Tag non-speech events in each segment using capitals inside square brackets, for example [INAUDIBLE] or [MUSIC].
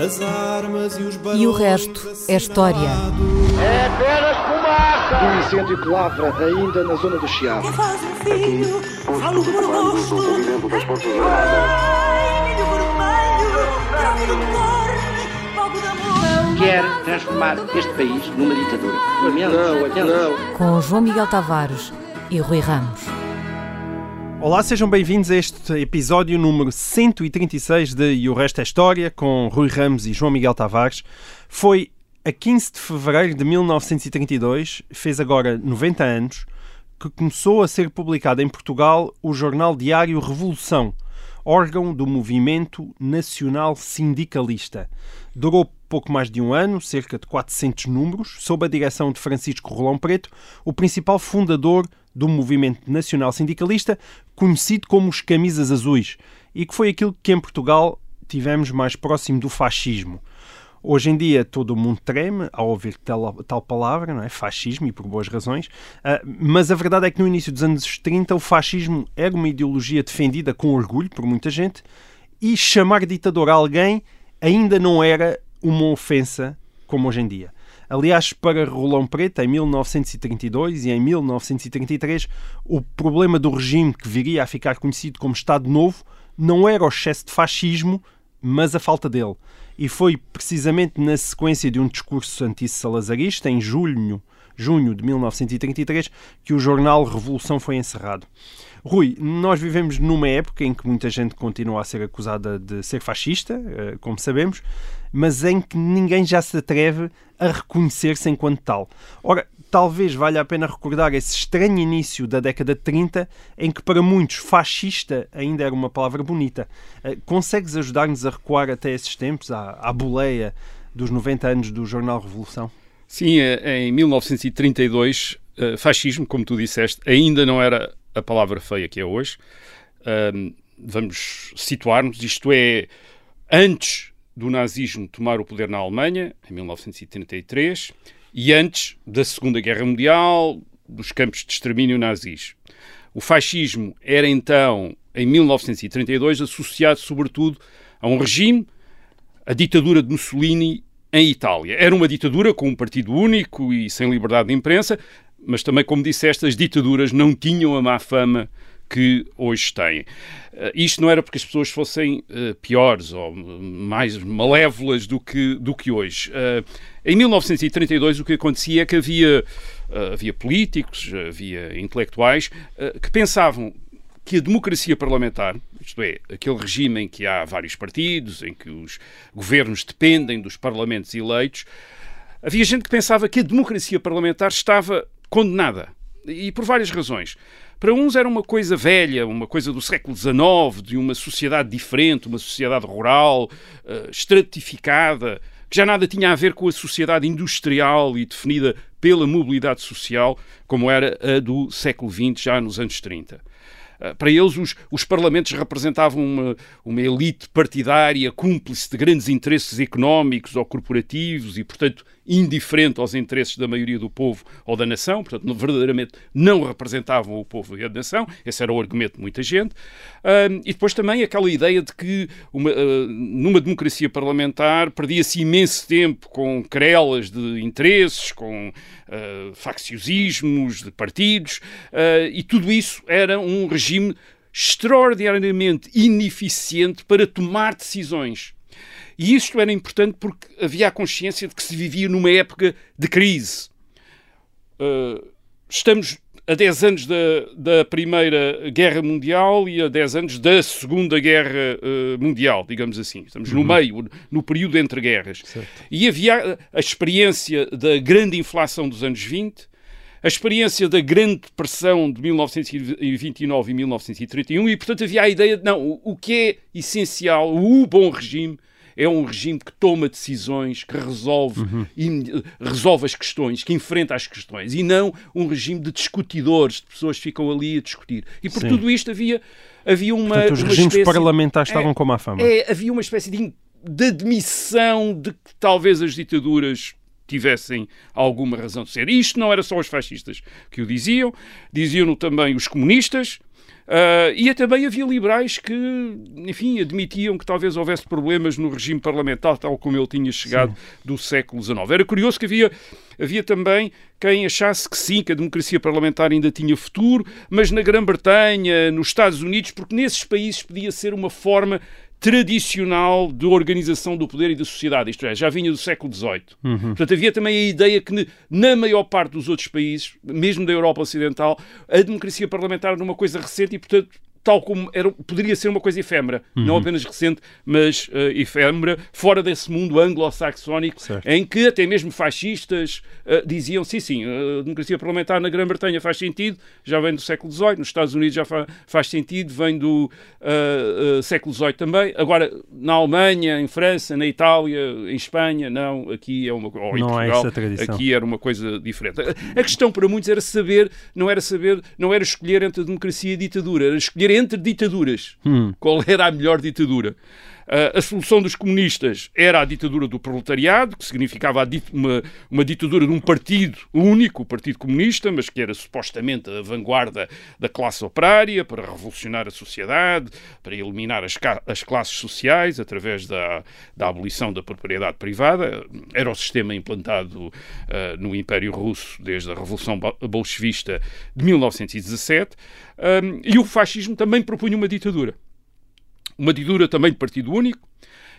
As armas e os E o resto é história. É apenas fumaça! Um incêndio que lavra ainda na zona do Chiado. Que faz um filho, falo por rosto. Ai, milho vermelho, grave do cor, fogo de amor. Quer transformar este país numa ditadura. Não, lamento. não. Com João Miguel Tavares e Rui Ramos. Olá, sejam bem-vindos a este episódio número 136 de E o Resto é História, com Rui Ramos e João Miguel Tavares. Foi a 15 de fevereiro de 1932, fez agora 90 anos, que começou a ser publicado em Portugal o jornal diário Revolução, órgão do Movimento Nacional Sindicalista. Durou pouco mais de um ano, cerca de 400 números, sob a direção de Francisco Rolão Preto, o principal fundador do movimento nacional sindicalista, conhecido como os Camisas Azuis, e que foi aquilo que em Portugal tivemos mais próximo do fascismo. Hoje em dia todo o mundo treme ao ouvir tal, tal palavra, não é? Fascismo, e por boas razões. Ah, mas a verdade é que no início dos anos 30 o fascismo era uma ideologia defendida com orgulho por muita gente e chamar ditador a alguém ainda não era uma ofensa como hoje em dia. Aliás, para Rolão Preto, em 1932 e em 1933, o problema do regime que viria a ficar conhecido como Estado Novo não era o excesso de fascismo, mas a falta dele. E foi precisamente na sequência de um discurso anti-salazarista, em julho, junho de 1933, que o jornal Revolução foi encerrado. Rui, nós vivemos numa época em que muita gente continua a ser acusada de ser fascista, eh, como sabemos, mas em que ninguém já se atreve a reconhecer-se enquanto tal. Ora, talvez valha a pena recordar esse estranho início da década de 30, em que para muitos fascista ainda era uma palavra bonita. Eh, Consegues ajudar-nos a recuar até esses tempos, à, à boleia dos 90 anos do jornal Revolução? Sim, eh, em 1932, eh, fascismo, como tu disseste, ainda não era a palavra feia que é hoje. Ahm, vamos situar-nos, isto é, antes do nazismo tomar o poder na Alemanha, em 1933, e antes da Segunda Guerra Mundial, dos campos de extermínio nazis. O fascismo era então, em 1932, associado sobretudo a um regime, a ditadura de Mussolini em Itália. Era uma ditadura com um partido único e sem liberdade de imprensa, mas também, como disseste, as ditaduras não tinham a má fama que hoje têm. Uh, isto não era porque as pessoas fossem uh, piores ou mais malévolas do que, do que hoje. Uh, em 1932 o que acontecia é que havia, havia políticos, havia intelectuais que pensavam que a democracia parlamentar, isto é, aquele regime em que há vários partidos, em que os governos dependem dos parlamentos eleitos, havia gente que pensava que a democracia parlamentar estava condenada. E por várias razões. Para uns era uma coisa velha, uma coisa do século XIX, de uma sociedade diferente, uma sociedade rural, uh, estratificada, que já nada tinha a ver com a sociedade industrial e definida pela mobilidade social, como era a do século XX, já nos anos 30. Para eles, os, os parlamentos representavam uma, uma elite partidária cúmplice de grandes interesses económicos ou corporativos e, portanto, indiferente aos interesses da maioria do povo ou da nação, portanto, verdadeiramente não representavam o povo e a nação. Esse era o argumento de muita gente. Uh, e depois também aquela ideia de que uma, uh, numa democracia parlamentar perdia-se imenso tempo com querelas de interesses, com uh, facciosismos de partidos, e tudo isso era um regime extraordinariamente ineficiente para tomar decisões. E isto era importante porque havia a consciência de que se vivia numa época de crise. Uh, estamos a 10 anos da, da, Primeira Guerra Mundial e a 10 anos da Segunda Guerra uh, Mundial, digamos assim. Estamos uhum. no meio, no período entre guerras. Certo. E havia a experiência da grande inflação dos anos 20, a experiência da Grande Depressão de 1929 e 1931, e portanto havia a ideia de, não, o que é essencial, o bom regime, é um regime que toma decisões, que resolve, uhum. resolve as questões, que enfrenta as questões, e não um regime de discutidores, de pessoas que ficam ali a discutir. E por Sim. tudo isto havia, havia uma. Portanto, os uma regimes espécie, parlamentares estavam é, com má fama. É, havia uma espécie de, de admissão de que talvez as ditaduras tivessem alguma razão de ser. E isto não era só os fascistas que o diziam, diziam-no também os comunistas, Uh, e também havia liberais que, enfim, admitiam que talvez houvesse problemas no regime parlamentar, tal como ele tinha chegado sim. do século XIX. Era curioso que havia, havia também quem achasse que sim, que a democracia parlamentar ainda tinha futuro, mas na Grã-Bretanha, nos Estados Unidos, porque nesses países podia ser uma forma tradicional de organização do poder e da sociedade, isto é, já vinha do século XVIII. Uhum. Portanto, havia também a ideia que na maior parte dos outros países, mesmo da Europa Ocidental, a democracia parlamentar era uma coisa recente e, portanto, tal como era, poderia ser uma coisa efêmera, uhum. não apenas recente, mas uh, efêmera, fora desse mundo anglo-saxónico, em que até mesmo fascistas uh, diziam, sim, sim, a democracia parlamentar na Grã-Bretanha faz sentido, já vem do século XVIII, nos Estados Unidos já fa faz sentido, vem do uh, século XVIII também, agora na Alemanha, em França, na Itália, em Espanha, não, aqui é uma ou em não Portugal, aqui era uma coisa diferente. A, a questão para muitos era saber, não era saber, não era escolher entre a democracia e a ditadura, era escolher entre ditaduras. Hum. Qual era a melhor ditadura? Uh, a solução dos comunistas era a ditadura do proletariado, que significava uma, uma, ditadura de um partido único, o Partido Comunista, mas que era supostamente a vanguarda da classe operária, para revolucionar a sociedade, para eliminar as, as classes sociais através da, da, abolição da propriedade privada. Era o sistema implantado uh, no Império Russo desde a Revolução Bolchevista de 1917. Um, e o fascismo também propunha uma ditadura uma ditadura também de partido único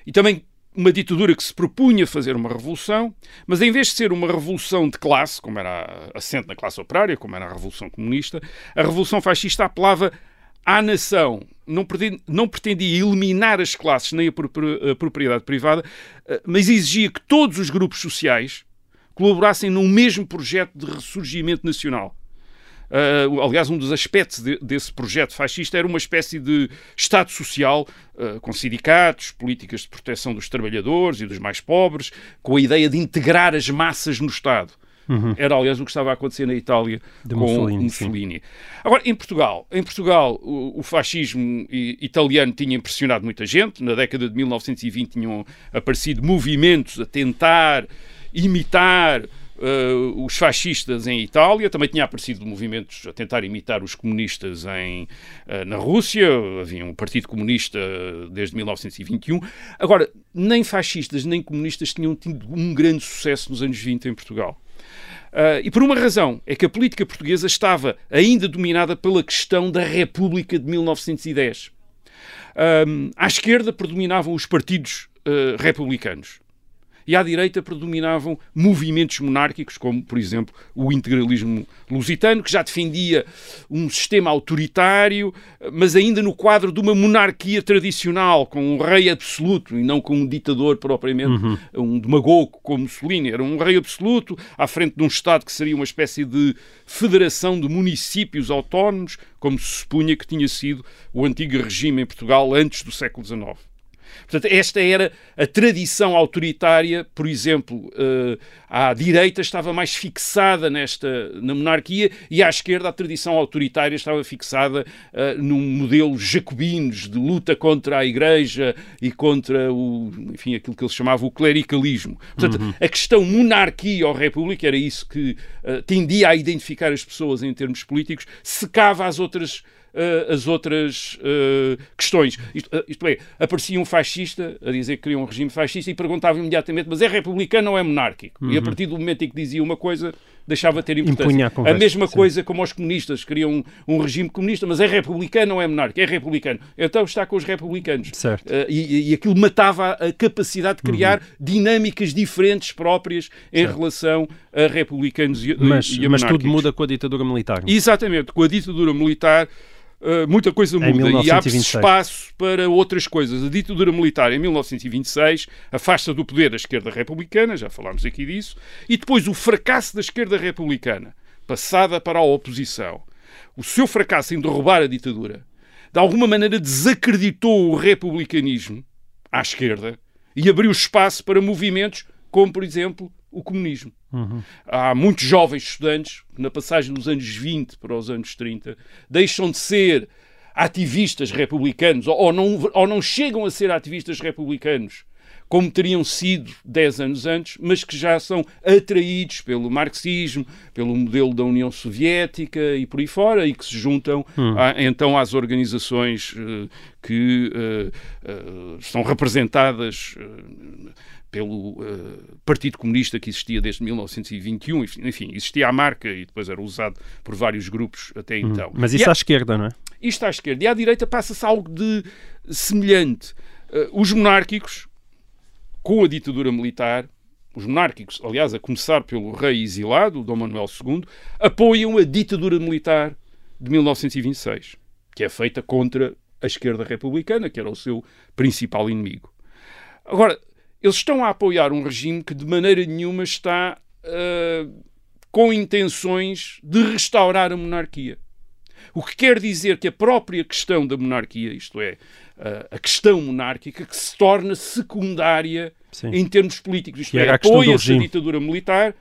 e também uma ditadura que se propunha fazer uma revolução, mas em vez de ser uma revolução de classe, como era assente na classe operária, como era a Revolução Comunista, a Revolução Fascista apelava à nação, não pretendia, não pretendia eliminar as classes nem a propriedade privada, eh, mas exigia que todos os grupos sociais colaborassem num mesmo projeto de ressurgimento nacional. Uh, aliás, um dos aspectos de, desse projeto fascista era uma espécie de Estado social uh, com sindicatos, políticas de proteção dos trabalhadores e dos mais pobres, com a ideia de integrar as massas no Estado. Uhum. Era, aliás, o que estava a acontecer na Itália de com Mussolini. Mussolini. Agora, em Portugal, em Portugal o, o, fascismo italiano tinha impressionado muita gente. Na década de 1920 tinham aparecido movimentos a tentar imitar uh, os fascistas em Itália, também tinha aparecido movimentos a tentar imitar os comunistas em, uh, na Rússia, havia um Partido Comunista desde 1921. Agora, nem fascistas nem comunistas tinham tido um grande sucesso nos anos 20 em Portugal. Uh, e por uma razão, é que a política portuguesa estava ainda dominada pela questão da República de 1910. Um, à esquerda predominavam os partidos uh, republicanos e à direita predominavam movimentos monárquicos, como, por exemplo, o integralismo lusitano, que já defendia um sistema autoritário, mas ainda no quadro de uma monarquia tradicional, com um rei absoluto e não com um ditador propriamente, uhum. um demagogo como Mussolini. Era um rei absoluto à frente de um Estado que seria uma espécie de federação de municípios autónomos, como se supunha que tinha sido o antigo regime em Portugal antes do século XIX. Portanto, esta era a tradição autoritária, por exemplo, uh, à direita estava mais fixada nesta na monarquia e à esquerda a tradição autoritária estava fixada uh, num modelo jacobinos de luta contra a Igreja e contra o, enfim, aquilo que eles chamavam o clericalismo. Portanto, uhum. a questão monarquia ou república era isso que uh, tendia a identificar as pessoas em termos políticos, secava as outras uh, as outras uh, questões. Isto, uh, isto, é, aparecia um fascista a dizer que queria um regime fascista e perguntava imediatamente, mas é republicano ou é monárquico? Uhum. E a uhum. partir do momento em que dizia uma coisa, deixava de ter importância. A, a, mesma sim. coisa como os comunistas, queriam um, um, regime comunista, mas é republicano ou é monárquico? É republicano. Então está com os republicanos. Certo. e, e aquilo matava a capacidade de criar uhum. dinâmicas diferentes próprias em certo. relação a republicanos e, mas, e a Mas tudo muda com a ditadura militar. Exatamente, com a ditadura militar Uh, muita coisa muda. E abre-se espaço para outras coisas. A ditadura militar em 1926 afasta do poder a esquerda republicana, já falámos aqui disso, e depois o fracasso da esquerda republicana, passada para a oposição, o seu fracasso em derrubar a ditadura, de alguma maneira desacreditou o republicanismo à esquerda e abriu espaço para movimentos como, por exemplo, o comunismo. Uhum. Há muitos jovens estudantes que, na passagem dos anos 20 para os anos 30, deixam de ser ativistas republicanos ou, não, ou não chegam a ser ativistas republicanos como teriam sido 10 anos antes, mas que já são atraídos pelo marxismo, pelo modelo da União Soviética e por aí fora, e que se juntam Hum. a- então às organizações eh, que eh, eh, estão representadas pelo eh, Partido Comunista que existia desde 1921, enfim, enfim, existia a marca e depois era usado por vários grupos até então. Hum. Mas E isso há- à esquerda, não é? isto à esquerda. E à direita passa-se algo de semelhante. Eh, os monárquicos, com a ditadura militar, os monárquicos, aliás, a começar pelo rei exilado, Dom Manuel II, apoiam a ditadura militar de 1926, que é feita contra a esquerda republicana, que era o seu principal inimigo. Agora, eles estão a apoiar um regime que de maneira nenhuma está ah, com intenções de restaurar a monarquia. O que quer dizer que a própria questão da monarquia, isto é, ah, a questão monárquica, que se torna secundária Sim. em termos políticos. Isto Que é, apoia-se a ditadura militar,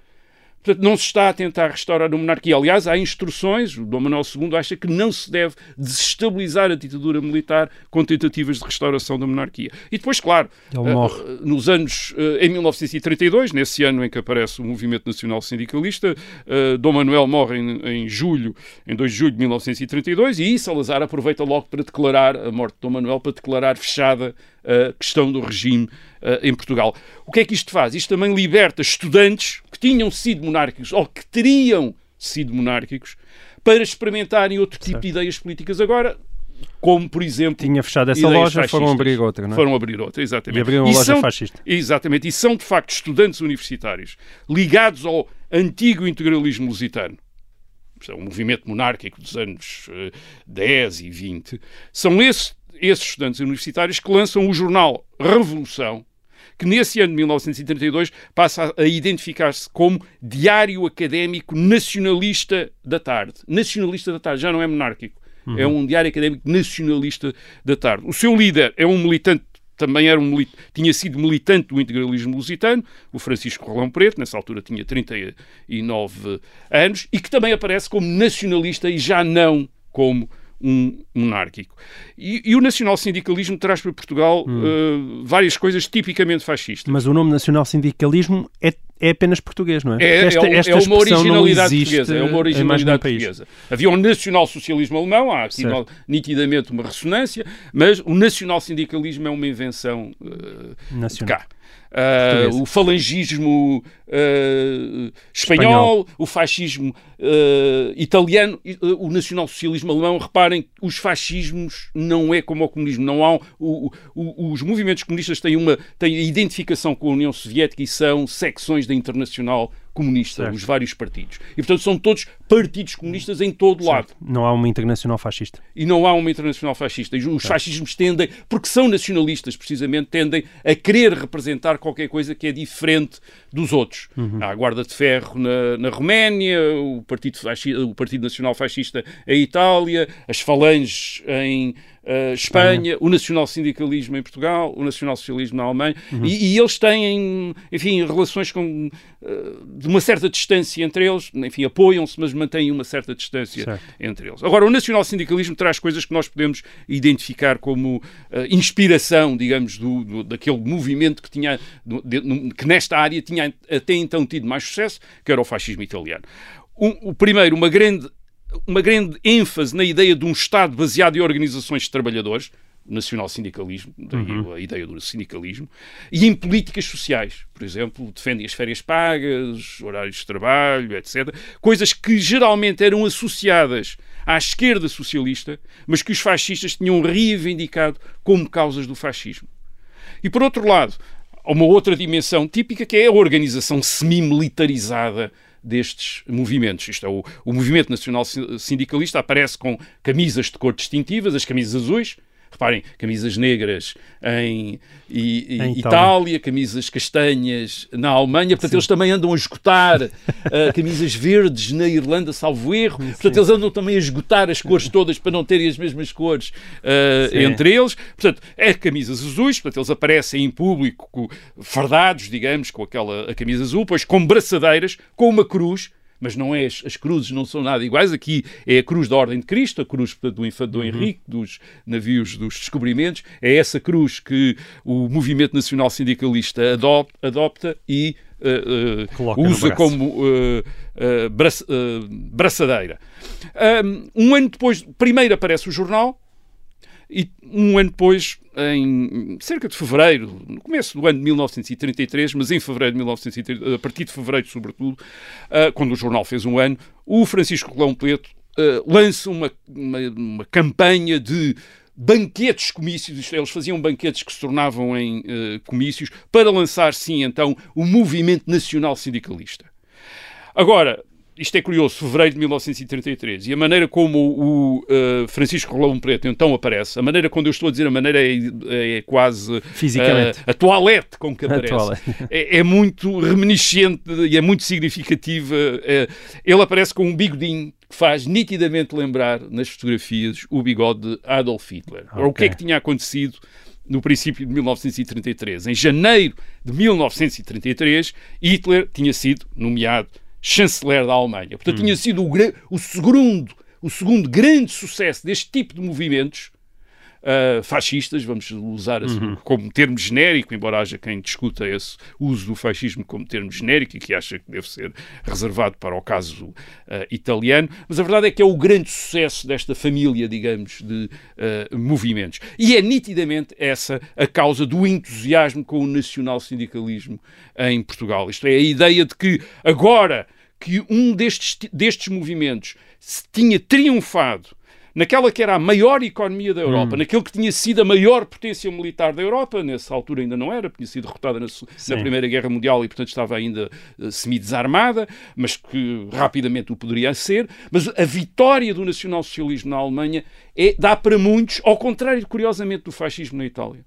portanto, não se está a tentar restaurar a monarquia. Aliás, há instruções, o Dom Manuel II acha que não se deve desestabilizar a ditadura militar com tentativas de restauração da monarquia. E depois, claro, Ele morre. eh, nos anos, eh, em 1932, nesse ano em que aparece o Movimento Nacional Sindicalista, eh, Dom Manuel morre em, em julho, em 2 de julho de 1932, e Salazar aproveita logo para declarar, a morte de Dom Manuel, para declarar fechada a questão do regime eh, em Portugal. O que é que isto faz? Isto também liberta estudantes que tinham sido monárquicos ou que teriam sido monárquicos para experimentarem outro tipo de ideias políticas agora, como, por exemplo, Tinha fechado essa loja, foram fascistas. abrir outra, não é? Foram abrir outra, exatamente. E abriram uma E loja são- fascista. Exatamente. E são, de facto, estudantes universitários ligados ao antigo integralismo lusitano. É um movimento monárquico dos anos eh, 10 e 20. São esses, esses estudantes universitários que lançam o jornal Revolução, que nesse ano de 1932 passa a identificar-se como Diário Académico Nacionalista da Tarde. Nacionalista da Tarde, já não é monárquico. É um diário académico nacionalista da tarde. O seu líder é um militante, também era um tinha sido militante do integralismo lusitano, o Francisco Rolão Preto, nessa altura tinha 39 anos, e que também aparece como nacionalista e já não como um monárquico. E, e o nacional-sindicalismo traz para Portugal eh, várias coisas tipicamente fascistas. Mas o nome nacional-sindicalismo é, é apenas português, não é? É, Esta- é, esta é uma originalidade portuguesa. É uma originalidade portuguesa. Havia um nacional-socialismo alemão, há aqui Certo. nitidamente uma ressonância, mas o nacional-sindicalismo é uma invenção de Nacional. cá. Portuguesa. o falangismo ah, espanhol, o fascismo ah, italiano, o nacional-socialismo alemão. Reparem, os fascismos não é como o comunismo. Não há, o- o- os movimentos comunistas têm uma têm identificação com a União Soviética e são secções da Internacional Comunista, Certo. os vários partidos. E, portanto, são todos partidos comunistas em todo lado Não há uma internacional fascista. e não há uma internacional fascista. E os fascismos tendem, porque são nacionalistas precisamente, tendem a querer representar qualquer coisa que é diferente dos outros. Há a Guarda de Ferro na, na Roménia, o Partido, o Partido Nacional Fascista em Itália, as Falanges em eh, Espanha, o nacional-sindicalismo em Portugal, o nacional-socialismo na Alemanha, e, e eles têm, enfim, relações com, de uma certa distância entre eles, enfim, apoiam-se, mas mantêm uma certa distância Certo. entre eles. Agora, o nacional-sindicalismo traz coisas que nós podemos identificar como eh, inspiração, digamos, do, do- daquele movimento que, tinha, de- que nesta área tinha até então tido mais sucesso, que era o fascismo italiano. Um- o primeiro, uma grande, uma grande ênfase na ideia de um Estado baseado em organizações de trabalhadores, nacional-sindicalismo, daí a ideia do sindicalismo, e em políticas sociais. Por exemplo, defendem as férias pagas, horários de trabalho, etc. Coisas que geralmente eram associadas à esquerda socialista, mas que os fascistas tinham reivindicado como causas do fascismo. E por outro lado, há uma outra dimensão típica que é a organização semi-militarizada destes movimentos. Isto é, o, o movimento nacional si- sindicalista aparece com camisas de cor distintivas, as camisas azuis. Reparem, camisas negras em, e- e- Em Itália. Camisas castanhas na Alemanha. Portanto, eles também andam a esgotar ah, camisas verdes na Irlanda, salvo erro. Portanto, eles andam também a esgotar as cores todas para não terem as mesmas cores Sim. entre eles. Portanto, é camisas azuis, portanto, eles aparecem em público co- fardados, digamos, com aquela a camisa azul, pois com braçadeiras, com uma cruz. Mas não é, as, cruzes não são nada iguais. Aqui é a cruz da Ordem de Cristo, a cruz do Infante Dom Henrique, dos navios dos descobrimentos. É essa cruz que o Movimento Nacional Sindicalista adopta, e uh, no usa como uh, uh, braça- uh, braçadeira. Um ano depois, primeiro aparece o jornal, e um ano depois, em cerca de fevereiro, no começo do ano de 1933, mas em fevereiro de 1933, a partir de fevereiro, sobretudo, ah, quando o jornal fez um ano, o Francisco Colão Preto ah, lança uma, uma, uma campanha de banquetes comícios, eles faziam banquetes que se tornavam em eh, comícios, para lançar, sim, então, o movimento nacional sindicalista. Agora, isto é curioso, fevereiro de 1933, e a maneira como o uh, Francisco Rolão Preto então aparece, a maneira, quando eu estou a dizer a maneira, é, é quase Fisicamente. uh, a toalete com que aparece. É, é muito reminiscente e é muito significativa. É, ele aparece com um bigodinho que faz nitidamente lembrar nas fotografias o bigode de Adolf Hitler. Ora, o que é que tinha acontecido no princípio de 1933? Em janeiro de 1933, Hitler tinha sido nomeado chanceler da Alemanha. Portanto, tinha sido o, o segundo, o segundo grande sucesso deste tipo de movimentos uh, fascistas, vamos usar assim, como termo genérico, embora haja quem discuta esse uso do fascismo como termo genérico e que acha que deve ser reservado para o caso uh, italiano, mas a verdade é que é o grande sucesso desta família, digamos, de uh, movimentos. E é nitidamente essa a causa do entusiasmo com o nacional-sindicalismo em Portugal. Isto é, a ideia de que agora que um destes, destes movimentos se tinha triunfado naquela que era a maior economia da Europa, naquele que tinha sido a maior potência militar da Europa, nessa altura ainda não era, tinha sido derrotada na, na Primeira Guerra Mundial e, portanto, estava ainda eh, semi-desarmada, mas que rapidamente o poderia ser. Mas a vitória do nacionalsocialismo na Alemanha é, dá para muitos, ao contrário, curiosamente, do fascismo na Itália.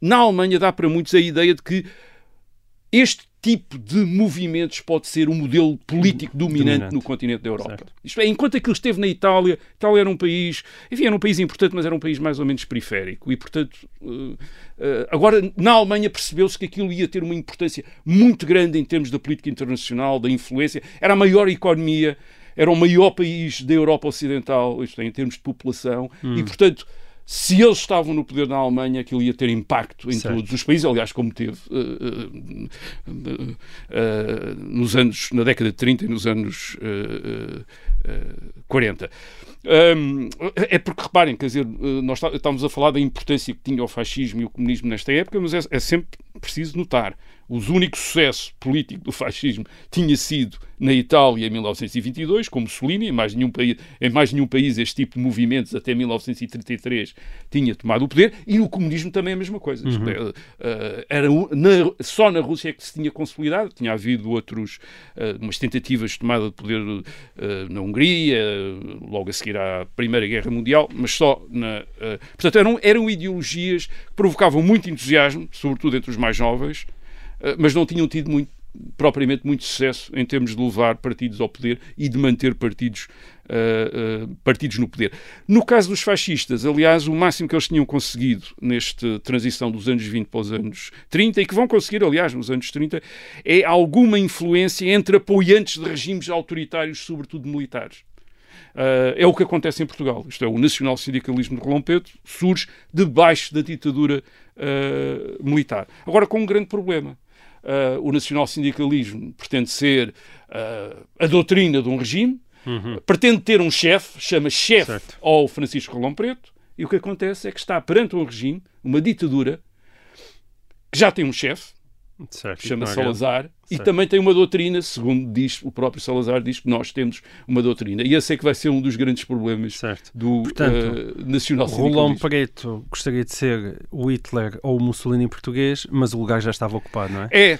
Na Alemanha dá para muitos a ideia de que este tipo de movimentos pode ser o modelo político dominante, Dominante. no continente da Europa. Certo. Isto é, enquanto aquilo esteve na Itália, Itália era um país, enfim, era um país importante, mas era um país mais ou menos periférico. E, portanto, eh, eh, agora na Alemanha percebeu-se que aquilo ia ter uma importância muito grande em termos da política internacional, da influência. Era a maior economia, era o maior país da Europa Ocidental, isto é, em termos de população. E, portanto, se eles estavam no poder na Alemanha, aquilo ia ter impacto em Certo. todos os países, aliás, como teve eh, eh, eh, nos anos, na década de 30 e nos anos eh, eh, eh, 40. Hum, é porque, reparem, quer dizer, nós está- estamos a falar da importância que tinha o fascismo e o comunismo nesta época, mas é, é sempre preciso notar. O único sucesso político do fascismo tinha sido na Itália em 1922, com Mussolini, em mais nenhum país, em mais nenhum país este tipo de movimentos até 1933 tinha tomado o poder, e no comunismo também a mesma coisa. Isto é, eh, era um- na- só na Rússia é que se tinha consolidado, tinha havido outros, eh, umas tentativas de tomada de poder eh, na Hungria, logo a seguir à Primeira Guerra Mundial, mas só na. portanto, eram, eram ideologias que provocavam muito entusiasmo, sobretudo entre os mais jovens, mas não tinham tido muito, propriamente muito sucesso em termos de levar partidos ao poder e de manter partidos, eh, eh, partidos no poder. No caso dos fascistas, aliás, o máximo que eles tinham conseguido nesta transição dos anos 20 para os anos 30, e que vão conseguir, aliás, nos anos 30, é alguma influência entre apoiantes de regimes autoritários, sobretudo militares. Uh, é o que acontece em Portugal. Isto é, o nacional-sindicalismo de Rolão Preto surge debaixo da ditadura uh, militar. Agora, com um grande problema. Uh, o nacional-sindicalismo pretende ser uh, a doutrina de um regime, pretende ter um chefe, chama chefe ao Francisco Rolão Preto, e o que acontece é que está perante um regime, uma ditadura, que já tem um chefe, Certo. chama é Salazar, e Certo. também tem uma doutrina, segundo diz o próprio Salazar, diz que nós temos uma doutrina. E esse é que vai ser um dos grandes problemas Certo. do Portanto, eh, nacional Rolão Preto gostaria de ser o Hitler ou o Mussolini português, mas o lugar já estava ocupado, não é? É, eh,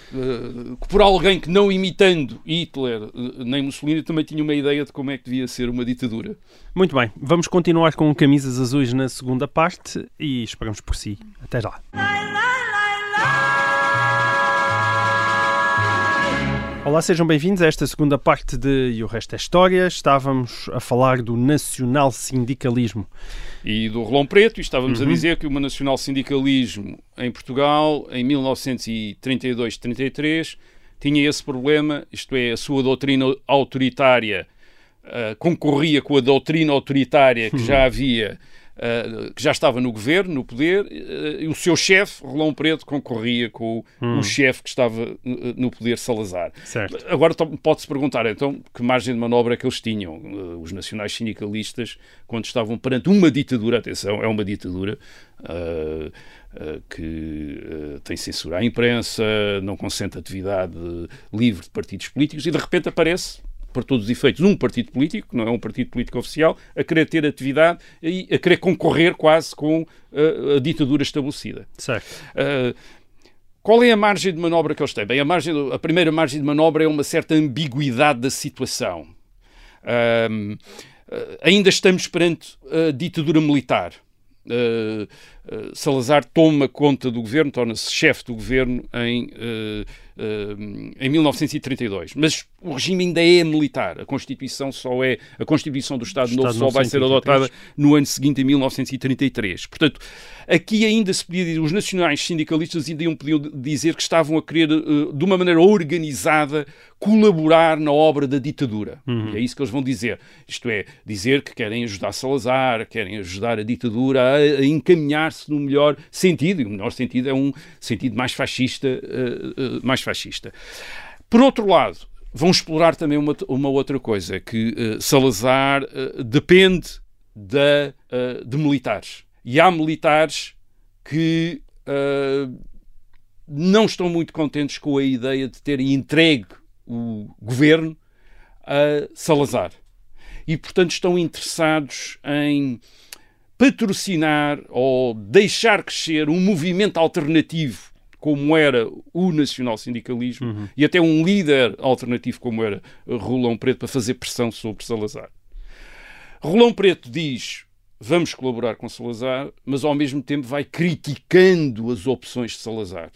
por alguém que não imitando Hitler eh, nem Mussolini também tinha uma ideia de como é que devia ser uma ditadura. Muito bem, vamos continuar com camisas azuis na segunda parte e esperamos por si. Até já. Olá, sejam bem-vindos a esta segunda parte de E o Resto é História. Estávamos a falar do nacional-sindicalismo. E do Rolão Preto, e estávamos Uhum. a dizer que o nacional sindicalismo em Portugal, em 1932-33, tinha esse problema, isto é, a sua doutrina autoritária uh, concorria com a doutrina autoritária que já havia Uh, que já estava no governo, no poder, uh, e o seu chefe, Rolão Preto, concorria com o, hum. o chefe que estava uh, no poder, Salazar. Certo. Agora pode-se perguntar, então, que margem de manobra é que eles tinham, os nacionais sindicalistas, quando estavam perante uma ditadura, atenção, é uma ditadura, que tem censura à imprensa, não consente atividade livre de partidos políticos, e de repente aparece por todos os efeitos, um partido político, não é um partido político oficial, a querer ter atividade e a querer concorrer quase com uh, a ditadura estabelecida. Certo. Uh, qual é a margem de manobra que eles têm? Bem, a, margem, a primeira margem de manobra é uma certa ambiguidade da situação. Uh, ainda estamos perante a ditadura militar. Salazar toma conta do governo, torna-se chefe do governo em, em 1932. Mas o regime ainda é militar. A Constituição só é a Constituição do Estado, Estado Novo só vai ser adotada no ano seguinte, em 1933. Portanto, aqui ainda se podia os nacionais sindicalistas ainda podiam dizer que estavam a querer, de uma maneira organizada, colaborar na obra da ditadura. Uhum. E é isso que eles vão dizer. Isto é, dizer que querem ajudar Salazar, querem ajudar a ditadura a, a encaminhar-se no melhor sentido, e o melhor sentido é um sentido mais fascista, uh, uh, mais fascista. Por outro lado, vão explorar também uma, uma outra coisa, que uh, Salazar depende da, de militares. E há militares que não estão muito contentes com a ideia de terem entregue o governo a Salazar. E, portanto, estão interessados em patrocinar ou deixar crescer um movimento alternativo como era o nacional-sindicalismo uhum. e até um líder alternativo como era Rolão Preto para fazer pressão sobre Salazar. Rolão Preto diz vamos colaborar com Salazar, mas ao mesmo tempo vai criticando as opções de Salazar.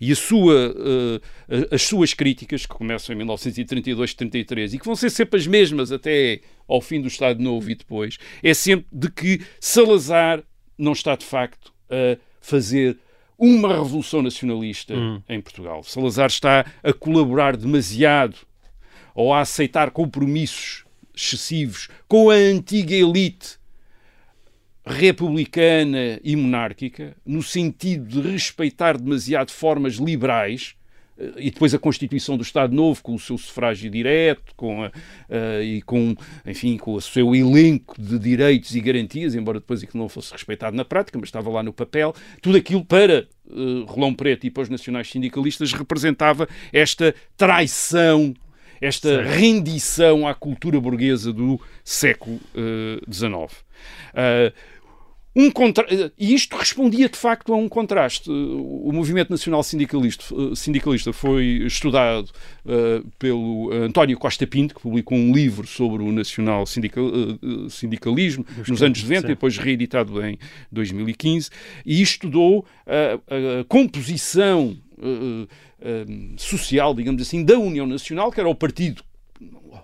E sua, uh, as suas críticas, que começam em 1932, 33 e que vão ser sempre as mesmas até ao fim do Estado Novo e depois, é sempre de que Salazar não está de facto a fazer uma revolução nacionalista hum. em Portugal. Salazar está a colaborar demasiado ou a aceitar compromissos excessivos com a antiga elite republicana e monárquica, no sentido de respeitar demasiado formas liberais, eh, e depois a Constituição do Estado Novo, com o seu sufrágio direto, com a, uh, e com, enfim, com o seu elenco de direitos e garantias, embora depois aquilo não fosse respeitado na prática, mas estava lá no papel, tudo aquilo para uh, Rolão Preto e para os nacionais sindicalistas representava esta traição, esta certo. rendição à cultura burguesa do século XIX. Uh, um contra... E isto respondia de facto a um contraste. O movimento nacional sindicalista, sindicalista foi estudado uh, pelo António Costa Pinto, que publicou um livro sobre o nacional sindical, uh, sindicalismo nos anos 90 e depois reeditado em 2015, e estudou a, a composição social, digamos assim, da União Nacional, que era o partido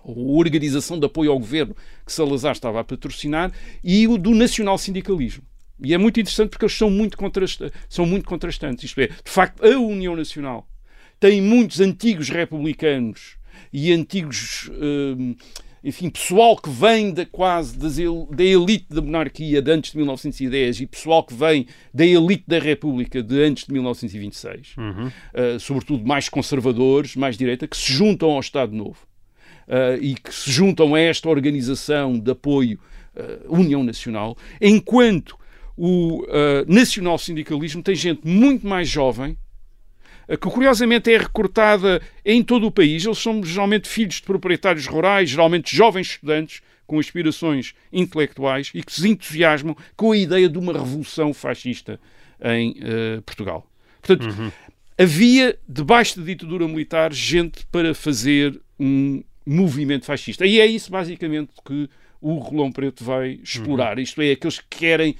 organização de apoio ao governo que Salazar estava a patrocinar, e o do nacional-sindicalismo. E é muito interessante porque eles são muito, contrasta são muito contrastantes. Isto é, de facto, a União Nacional tem muitos antigos republicanos e antigos. Hum, enfim, pessoal que vem da quase da elite da monarquia de antes de 1910 e pessoal que vem da elite da República de antes de 1926, uhum. uh, sobretudo mais conservadores, mais direita, que se juntam ao Estado Novo uh, e que se juntam a esta organização de apoio uh, União Nacional, enquanto o uh, nacional-sindicalismo tem gente muito mais jovem, que curiosamente é recortada em todo o país. Eles são geralmente filhos de proprietários rurais, geralmente jovens estudantes com aspirações intelectuais e que se entusiasmam com a ideia de uma revolução fascista em uh, Portugal. Portanto, uhum. havia, debaixo da ditadura militar, gente para fazer um movimento fascista. E é isso, basicamente, que o Rolão Preto vai explorar. Uhum. Isto é, aqueles que querem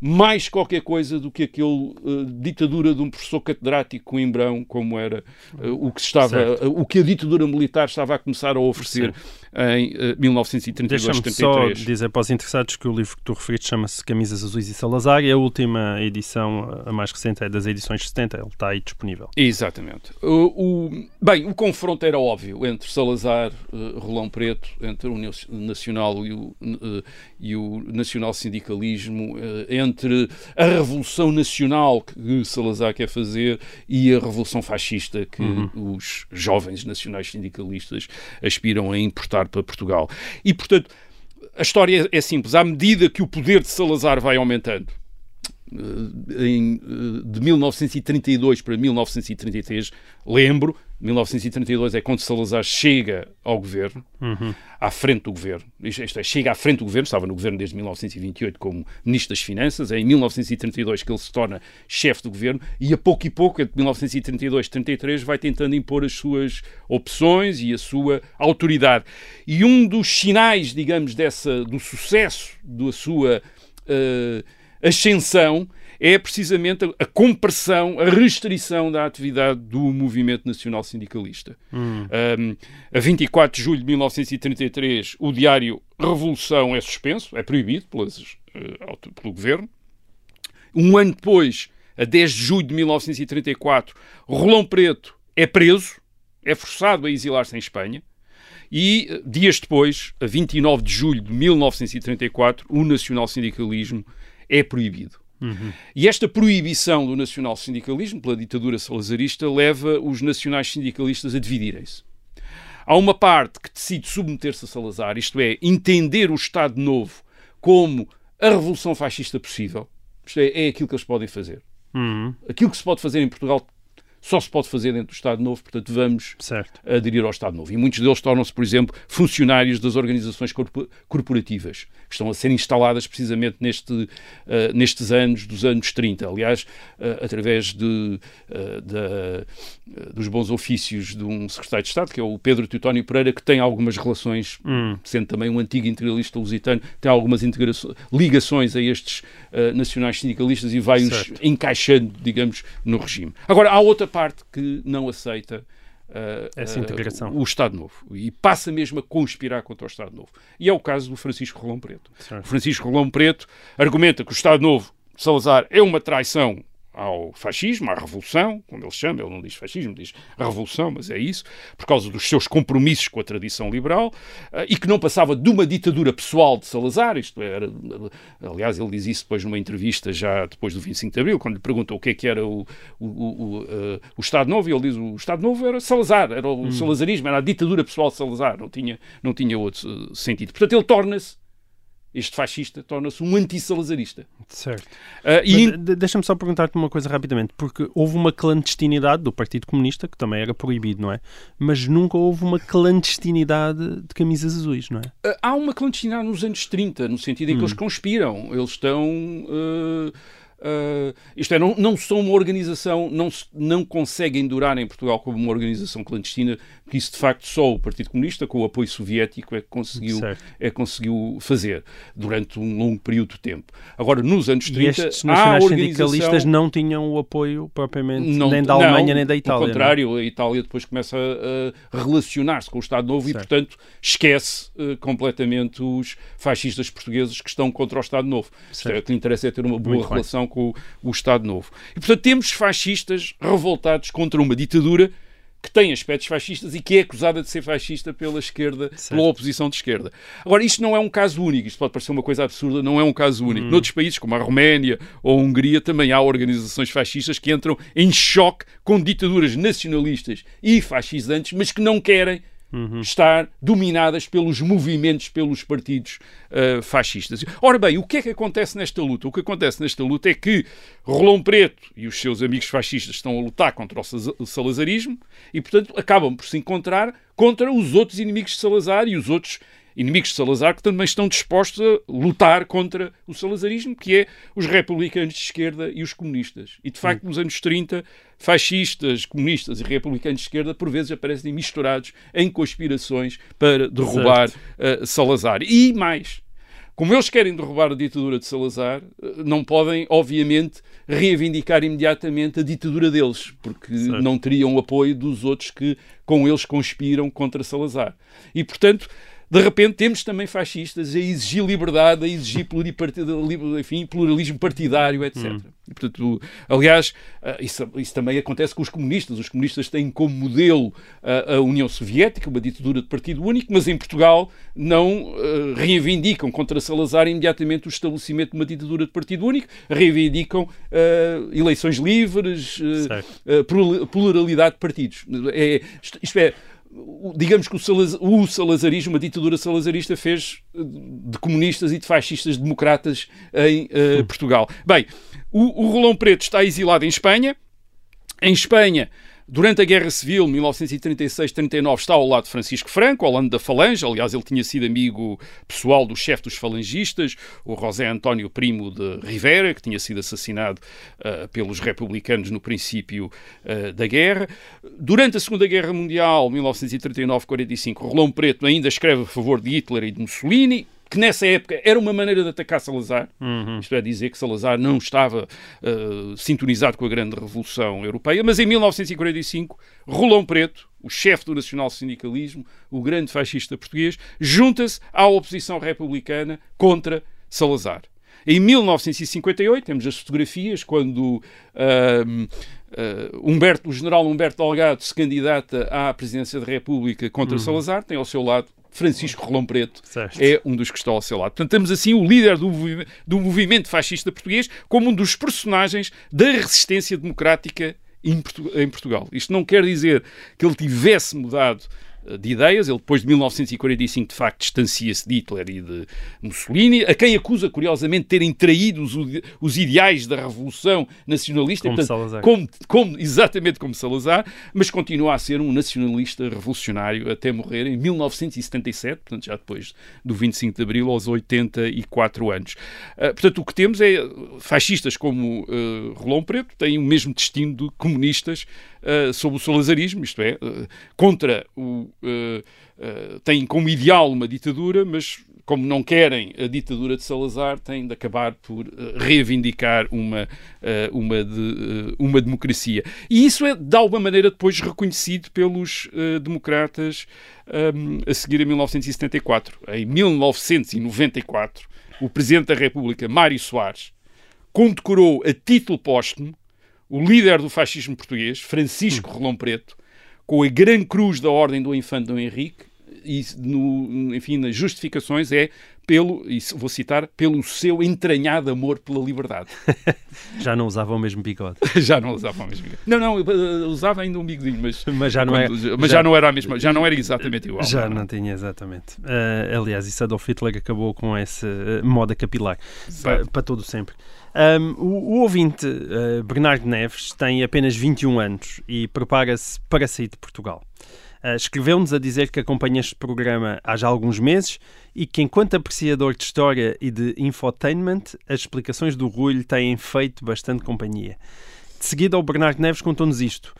mais qualquer coisa do que aquele uh, ditadura de um professor catedrático coimbrão, como era uh, o que estava, uh, o que a ditadura militar estava a começar a oferecer Sim. Em 1932 Deixa-me só dizer para os interessados que o livro que tu referiste chama-se Camisas Azuis e Salazar e a última edição, a mais recente, é das edições 70, ele está aí disponível. Exatamente. O, bem, o confronto era óbvio entre Salazar, Rolão Preto, entre o Nacional e o, e o Nacional Sindicalismo, entre entre a revolução nacional que Salazar quer fazer e a revolução fascista que uhum. os jovens nacionais sindicalistas aspiram a importar para Portugal. E, portanto, a história é simples. À medida que o poder de Salazar vai aumentando, eh, eh, de 1932 para 1933, lembro, 1932 é quando Salazar chega ao governo, uhum. à frente do governo, isto é, chega à frente do governo, estava no governo desde 1928 como Ministro das Finanças, é em 1932 que ele se torna chefe do governo e a pouco e pouco, entre 1932 e 33, vai tentando impor as suas opções e a sua autoridade. E um dos sinais, digamos, dessa, do sucesso da sua uh, ascensão é precisamente a, compressão, a restrição da atividade do movimento nacional sindicalista. Hum. Um, a 24 de julho de 1933, o diário Revolução é suspenso, é proibido pelas, uh, pelo governo. Um ano depois, a 10 de julho de 1934, Rolão Preto é preso, é forçado a exilar-se em Espanha. E eh, dias depois, a 29 de julho de 1934, o nacional-sindicalismo é proibido. Uhum. E esta proibição do nacional sindicalismo pela ditadura salazarista leva os nacionais sindicalistas a dividirem-se. Há uma parte que decide submeter-se a Salazar, isto é, entender o Estado Novo como a revolução fascista possível. Isto é, é aquilo que eles podem fazer. Uhum. Aquilo que se pode fazer em Portugal só se pode fazer dentro do Estado Novo, portanto vamos certo. aderir ao Estado Novo. E muitos deles tornam-se, por exemplo, funcionários das organizações corporativas, que estão a ser instaladas precisamente neste, uh, nestes anos, dos anos 30. Aliás, uh, através de, uh, de, dos bons ofícios de um secretário de Estado, que é o Pedro Teutónio Pereira, que tem algumas relações, hum. sendo também um antigo integralista lusitano, tem algumas ligações a estes nacionais sindicalistas e vai-os encaixando, digamos, no regime. Agora, há outra parte que não aceita Uh, Essa integração. Uh, o Estado Novo e passa mesmo a conspirar contra o Estado Novo. E é o caso do Francisco Rolão Preto. Certo. O Francisco Rolão Preto argumenta que o Estado Novo, Salazar, é uma traição ao fascismo, à revolução, como ele chama, ele não diz fascismo, diz revolução, mas é isso, por causa dos seus compromissos com a tradição liberal, uh, e que não passava de uma ditadura pessoal de Salazar, isto era, aliás, ele diz isso depois numa entrevista já depois do 25 de Abril, quando lhe perguntam o que é que era o, o, o, uh, o Estado Novo, e ele diz o Estado Novo era Salazar, era o hum. salazarismo, era a ditadura pessoal de Salazar, não tinha, não tinha outro uh, sentido. Portanto, ele torna-se este fascista torna-se um anti-salazarista. Certo. Uh, e... Deixa-me só perguntar-te uma coisa rapidamente, porque houve uma clandestinidade do Partido Comunista, que também era proibido, não é? Mas nunca houve uma clandestinidade de camisas azuis, não é? Uh, há uma clandestinidade nos anos 30, no sentido em que hum. eles conspiram. Eles estão. Uh Uh, isto é, não, não são uma organização, não, não conseguem durar em Portugal como uma organização clandestina, que isso de facto só o Partido Comunista, com o apoio soviético, é que conseguiu, é conseguiu fazer durante um longo período de tempo. Agora, nos anos 30, e estes nacionais organização... sindicalistas não tinham o apoio propriamente não, nem da Alemanha não, nem da Itália. Ao é? contrário, a Itália depois começa a, a relacionar-se com o Estado Novo certo. e, portanto, esquece uh, completamente os fascistas portugueses que estão contra o Estado Novo. Certo. É, o que lhe interessa é ter uma boa Muito relação bem. Com o, o Estado Novo. E, portanto, temos fascistas revoltados contra uma ditadura que tem aspectos fascistas e que é acusada de ser fascista pela esquerda, certo. pela oposição de esquerda. Agora, isto não é um caso único, isto pode parecer uma coisa absurda, não é um caso único. Hum. Noutros países, como a Roménia ou a Hungria, também há organizações fascistas que entram em choque com ditaduras nacionalistas e fascisantes, mas que não querem uhum. estar dominadas pelos movimentos, pelos partidos uh, fascistas. Ora bem, o que é que acontece nesta luta? O que acontece nesta luta é que Rolão Preto e os seus amigos fascistas estão a lutar contra o salazarismo e, portanto, acabam por se encontrar contra os outros inimigos de Salazar e os outros inimigos de Salazar que também estão dispostos a lutar contra o salazarismo, que é os republicanos de esquerda e os comunistas. E, de facto, nos anos 30, fascistas, comunistas e republicanos de esquerda, por vezes, aparecem misturados em conspirações para derrubar uh, Salazar. E mais, como eles querem derrubar a ditadura de Salazar, não podem, obviamente, reivindicar imediatamente a ditadura deles, porque Certo. não teriam o apoio dos outros que com eles conspiram contra Salazar. E, portanto, de repente temos também fascistas a exigir liberdade, a exigir enfim, pluralismo partidário, etc. E, portanto, aliás, ah, isso, isso também acontece com os comunistas. Os comunistas têm como modelo ah, a União Soviética, uma ditadura de partido único, mas em Portugal não ah, reivindicam contra Salazar imediatamente o estabelecimento de uma ditadura de partido único, reivindicam ah, eleições livres, uh, plurali- pluralidade de partidos. É, isto, é, digamos que o, Salaz- o salazarismo, a ditadura salazarista, fez uh, de comunistas e de fascistas democratas em uh, Portugal. Bem, o, o Rolão Preto está exilado em Espanha. Em Espanha, durante a Guerra Civil, 1936-39, está ao lado de Francisco Franco, ao lado da Falange. Aliás, ele tinha sido amigo pessoal do chefe dos falangistas, o José António Primo de Rivera, que tinha sido assassinado ah, pelos republicanos no princípio ah, da guerra. Durante a Segunda Guerra Mundial, 1939-45, Rolão Preto ainda escreve a favor de Hitler e de Mussolini, que nessa época era uma maneira de atacar Salazar, isto é dizer que Salazar não estava eh, sintonizado com a grande revolução europeia, mas em 1945, Rolão Preto, o chefe do nacional-sindicalismo, o grande fascista português, junta-se à oposição republicana contra Salazar. Em 1958, temos as fotografias quando ahm, ah, Humberto, o general Humberto Delgado se candidata à presidência da República contra Salazar, tem ao seu lado Francisco Rolão Preto, Certo. é um dos que está ao seu lado. Portanto, temos assim o líder do, do movimento fascista português como um dos personagens da resistência democrática em, Portu- em Portugal. Isto não quer dizer que ele tivesse mudado de ideias. Ele, depois de 1945, de facto, distancia-se de Hitler e de Mussolini, a quem acusa, curiosamente, de terem traído os, os ideais da Revolução Nacionalista. Como Salazar. como, como- exatamente como Salazar, mas continua a ser um nacionalista revolucionário até morrer em 1977, portanto, já depois do 25 de Abril, aos 84 anos. Ah, portanto, o que temos é fascistas como uh, Rolão Preto têm o mesmo destino de comunistas ah, sob o salazarismo, isto é, ah, contra o. ah, têm como ideal uma ditadura, mas como não querem a ditadura de Salazar, têm de acabar por eh, reivindicar uma, eh, uma, de- eh, uma democracia. E isso é, de alguma maneira, depois reconhecido pelos eh, democratas ehm, a seguir a 1974. Em 1994, o Presidente da República, Mário Soares, condecorou a título póstumo o líder do fascismo português, Francisco Rolão Preto, com a Gran Cruz da Ordem do Infante Dom Henrique, e no, enfim, nas justificações é pelo, e vou citar, pelo seu entranhado amor pela liberdade. [LAUGHS] Já não usava o mesmo bigode. [LAUGHS] já não usava o mesmo bigodinho. Não, não, eh, usava ainda um bigodinho, mas, [LAUGHS] Mas já não é- quando- mas já, já- não era a mesma, já não era exatamente igual. Já não tinha, exatamente. Ah, aliás, isso Adolf Hitler acabou com essa ah, moda capilar para, para todo sempre. Ahm, o, o ouvinte ah, Bernardo Neves tem apenas 21 anos e prepara-se para sair de Portugal. Ah, Escreveu-nos a dizer que acompanha este programa há já alguns meses e que, enquanto apreciador de história e de infotainment, as explicações do Rui lhe têm feito bastante companhia. De seguida, o Bernardo Neves contou-nos isto.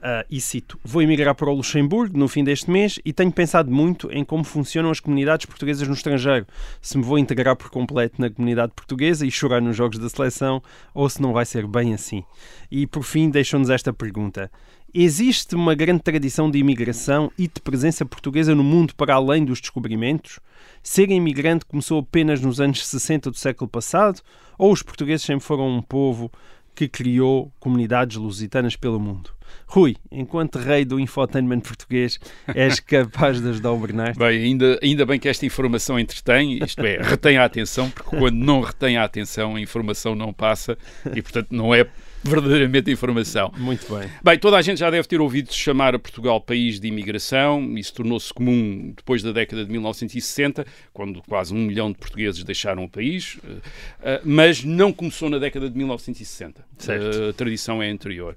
Ah, e cito: Vou emigrar para o Luxemburgo no fim deste mês e tenho pensado muito em como funcionam as comunidades portuguesas no estrangeiro. Se me vou integrar por completo na comunidade portuguesa e chorar nos jogos da seleção ou se não vai ser bem assim. E por fim, deixam-nos esta pergunta: Existe uma grande tradição de imigração e de presença portuguesa no mundo para além dos descobrimentos? Ser imigrante começou apenas nos anos 60 do século passado? Ou os portugueses sempre foram um povo que criou comunidades lusitanas pelo mundo? Rui, enquanto rei do infotainment português, és [LAUGHS] capaz de ajudar o Bernardo? Bem, ainda, ainda bem que esta informação entretém, isto é, retém a atenção, porque quando não retém a atenção, a informação não passa e, portanto, não é verdadeiramente informação. Muito bem. Bem, toda a gente já deve ter ouvido chamar a Portugal país de imigração. Isso tornou-se comum depois da década de 1960, quando quase um milhão de portugueses deixaram o país, eh, eh, mas não começou na década de 1960. Certo. Eh, A tradição é anterior.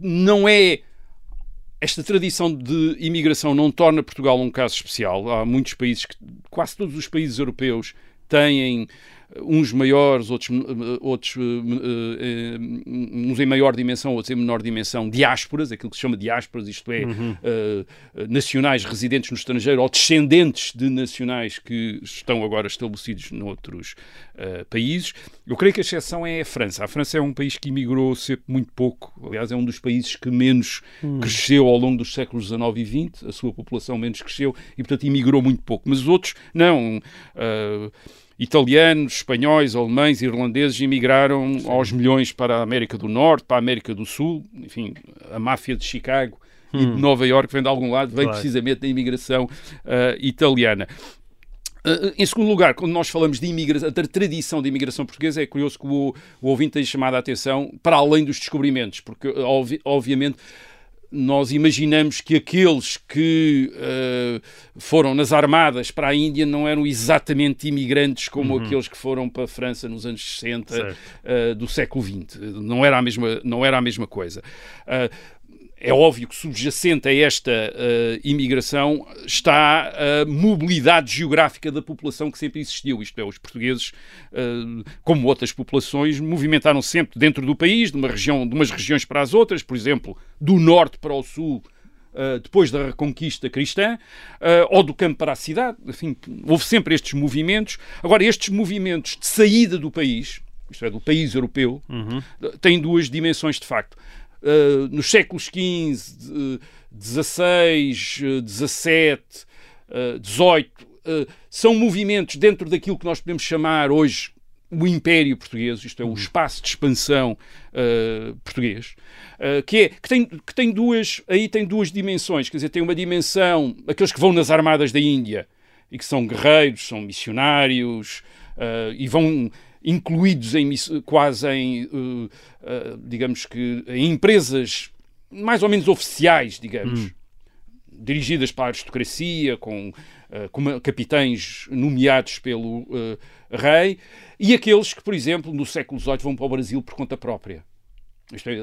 Não é esta tradição de imigração não torna Portugal um caso especial. Há muitos países, que, quase todos os países europeus, têm uns maiores, outros, outros uns em maior dimensão, outros em menor dimensão, diásporas, aquilo que se chama diásporas, isto é, uhum. nacionais residentes no estrangeiro ou descendentes de nacionais que estão agora estabelecidos noutros países. Eu creio que a exceção é a França. A França é um país que emigrou sempre muito pouco, aliás, é um dos países que menos uhum. cresceu ao longo dos séculos XIX e XX, a sua população menos cresceu e, portanto, emigrou muito pouco. Mas os outros, não. Uh, italianos, espanhóis, alemães, irlandeses emigraram aos milhões para a América do Norte, para a América do Sul, enfim, a máfia de Chicago hum. e de hum. Nova Iorque vem de algum lado, vem claro. precisamente da imigração uh, italiana. Uh, em segundo lugar, quando nós falamos de imigração, da tradição de imigração portuguesa, é curioso que o, o ouvinte tenha chamado a atenção para além dos descobrimentos, porque, obvi obviamente, nós imaginamos que aqueles que uh, foram nas armadas para a Índia não eram exatamente imigrantes como uhum. aqueles que foram para a França nos anos 60 uh, eh, do século XX. Não era a mesma, não era a mesma coisa. Uh, é óbvio que subjacente a esta uh, imigração está a mobilidade geográfica da população que sempre existiu. Isto é, os portugueses, uh, como outras populações, movimentaram sempre dentro do país, de, uma região, de umas regiões para as outras, por exemplo, do norte para o sul, Uh, depois da reconquista cristã, uh, ou do campo para a cidade. Enfim, houve sempre estes movimentos. Agora, estes movimentos de saída do país, isto é, do país europeu, uhum. têm duas dimensões de facto. Uh, nos séculos XV, XVI, XVII, XVIII, são movimentos dentro daquilo que nós podemos chamar hoje o Império Português, isto é, o uhum. espaço de expansão uh, português, uh, que, é, que, tem, que tem duas, aí tem duas dimensões, quer dizer, tem uma dimensão, aqueles que vão nas armadas da Índia e que são guerreiros, são missionários uh, e vão incluídos em, quase em, uh, uh, digamos que, em empresas mais ou menos oficiais, digamos, hum. dirigidas para a aristocracia, com, uh, com capitães nomeados pelo rei, e aqueles que, por exemplo, no século XVIII vão para o Brasil por conta própria. Isto é,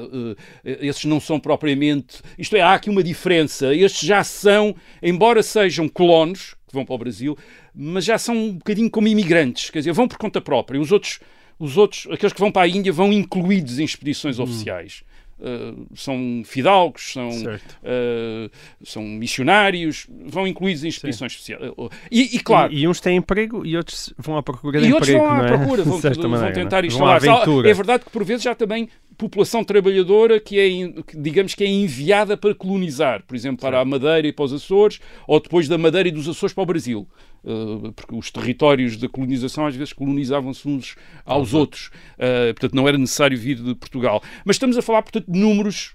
esses não são propriamente. Isto é, há aqui uma diferença. Estes já são, embora sejam colonos, que vão para o Brasil, mas já são um bocadinho como imigrantes, quer dizer, vão por conta própria. Os outros, os outros aqueles que vão para a Índia, vão incluídos em expedições hum. oficiais. Uh, são fidalgos, são, uh, são missionários, vão incluídos em expedições especiais. Uh, e, e, claro. E, e, uns têm emprego e outros vão à procura de e emprego. E outros vão à é? procura, vão, [LAUGHS] vão tentar instalar. É verdade que por vezes já também população trabalhadora que é, digamos que é enviada para colonizar, por exemplo, para a Madeira e para os Açores, ou depois da Madeira e dos Açores para o Brasil. Uh, porque os territórios da colonização às vezes colonizavam-se uns aos outros. Uh, portanto, não era necessário vir de Portugal. Mas estamos a falar, portanto, de números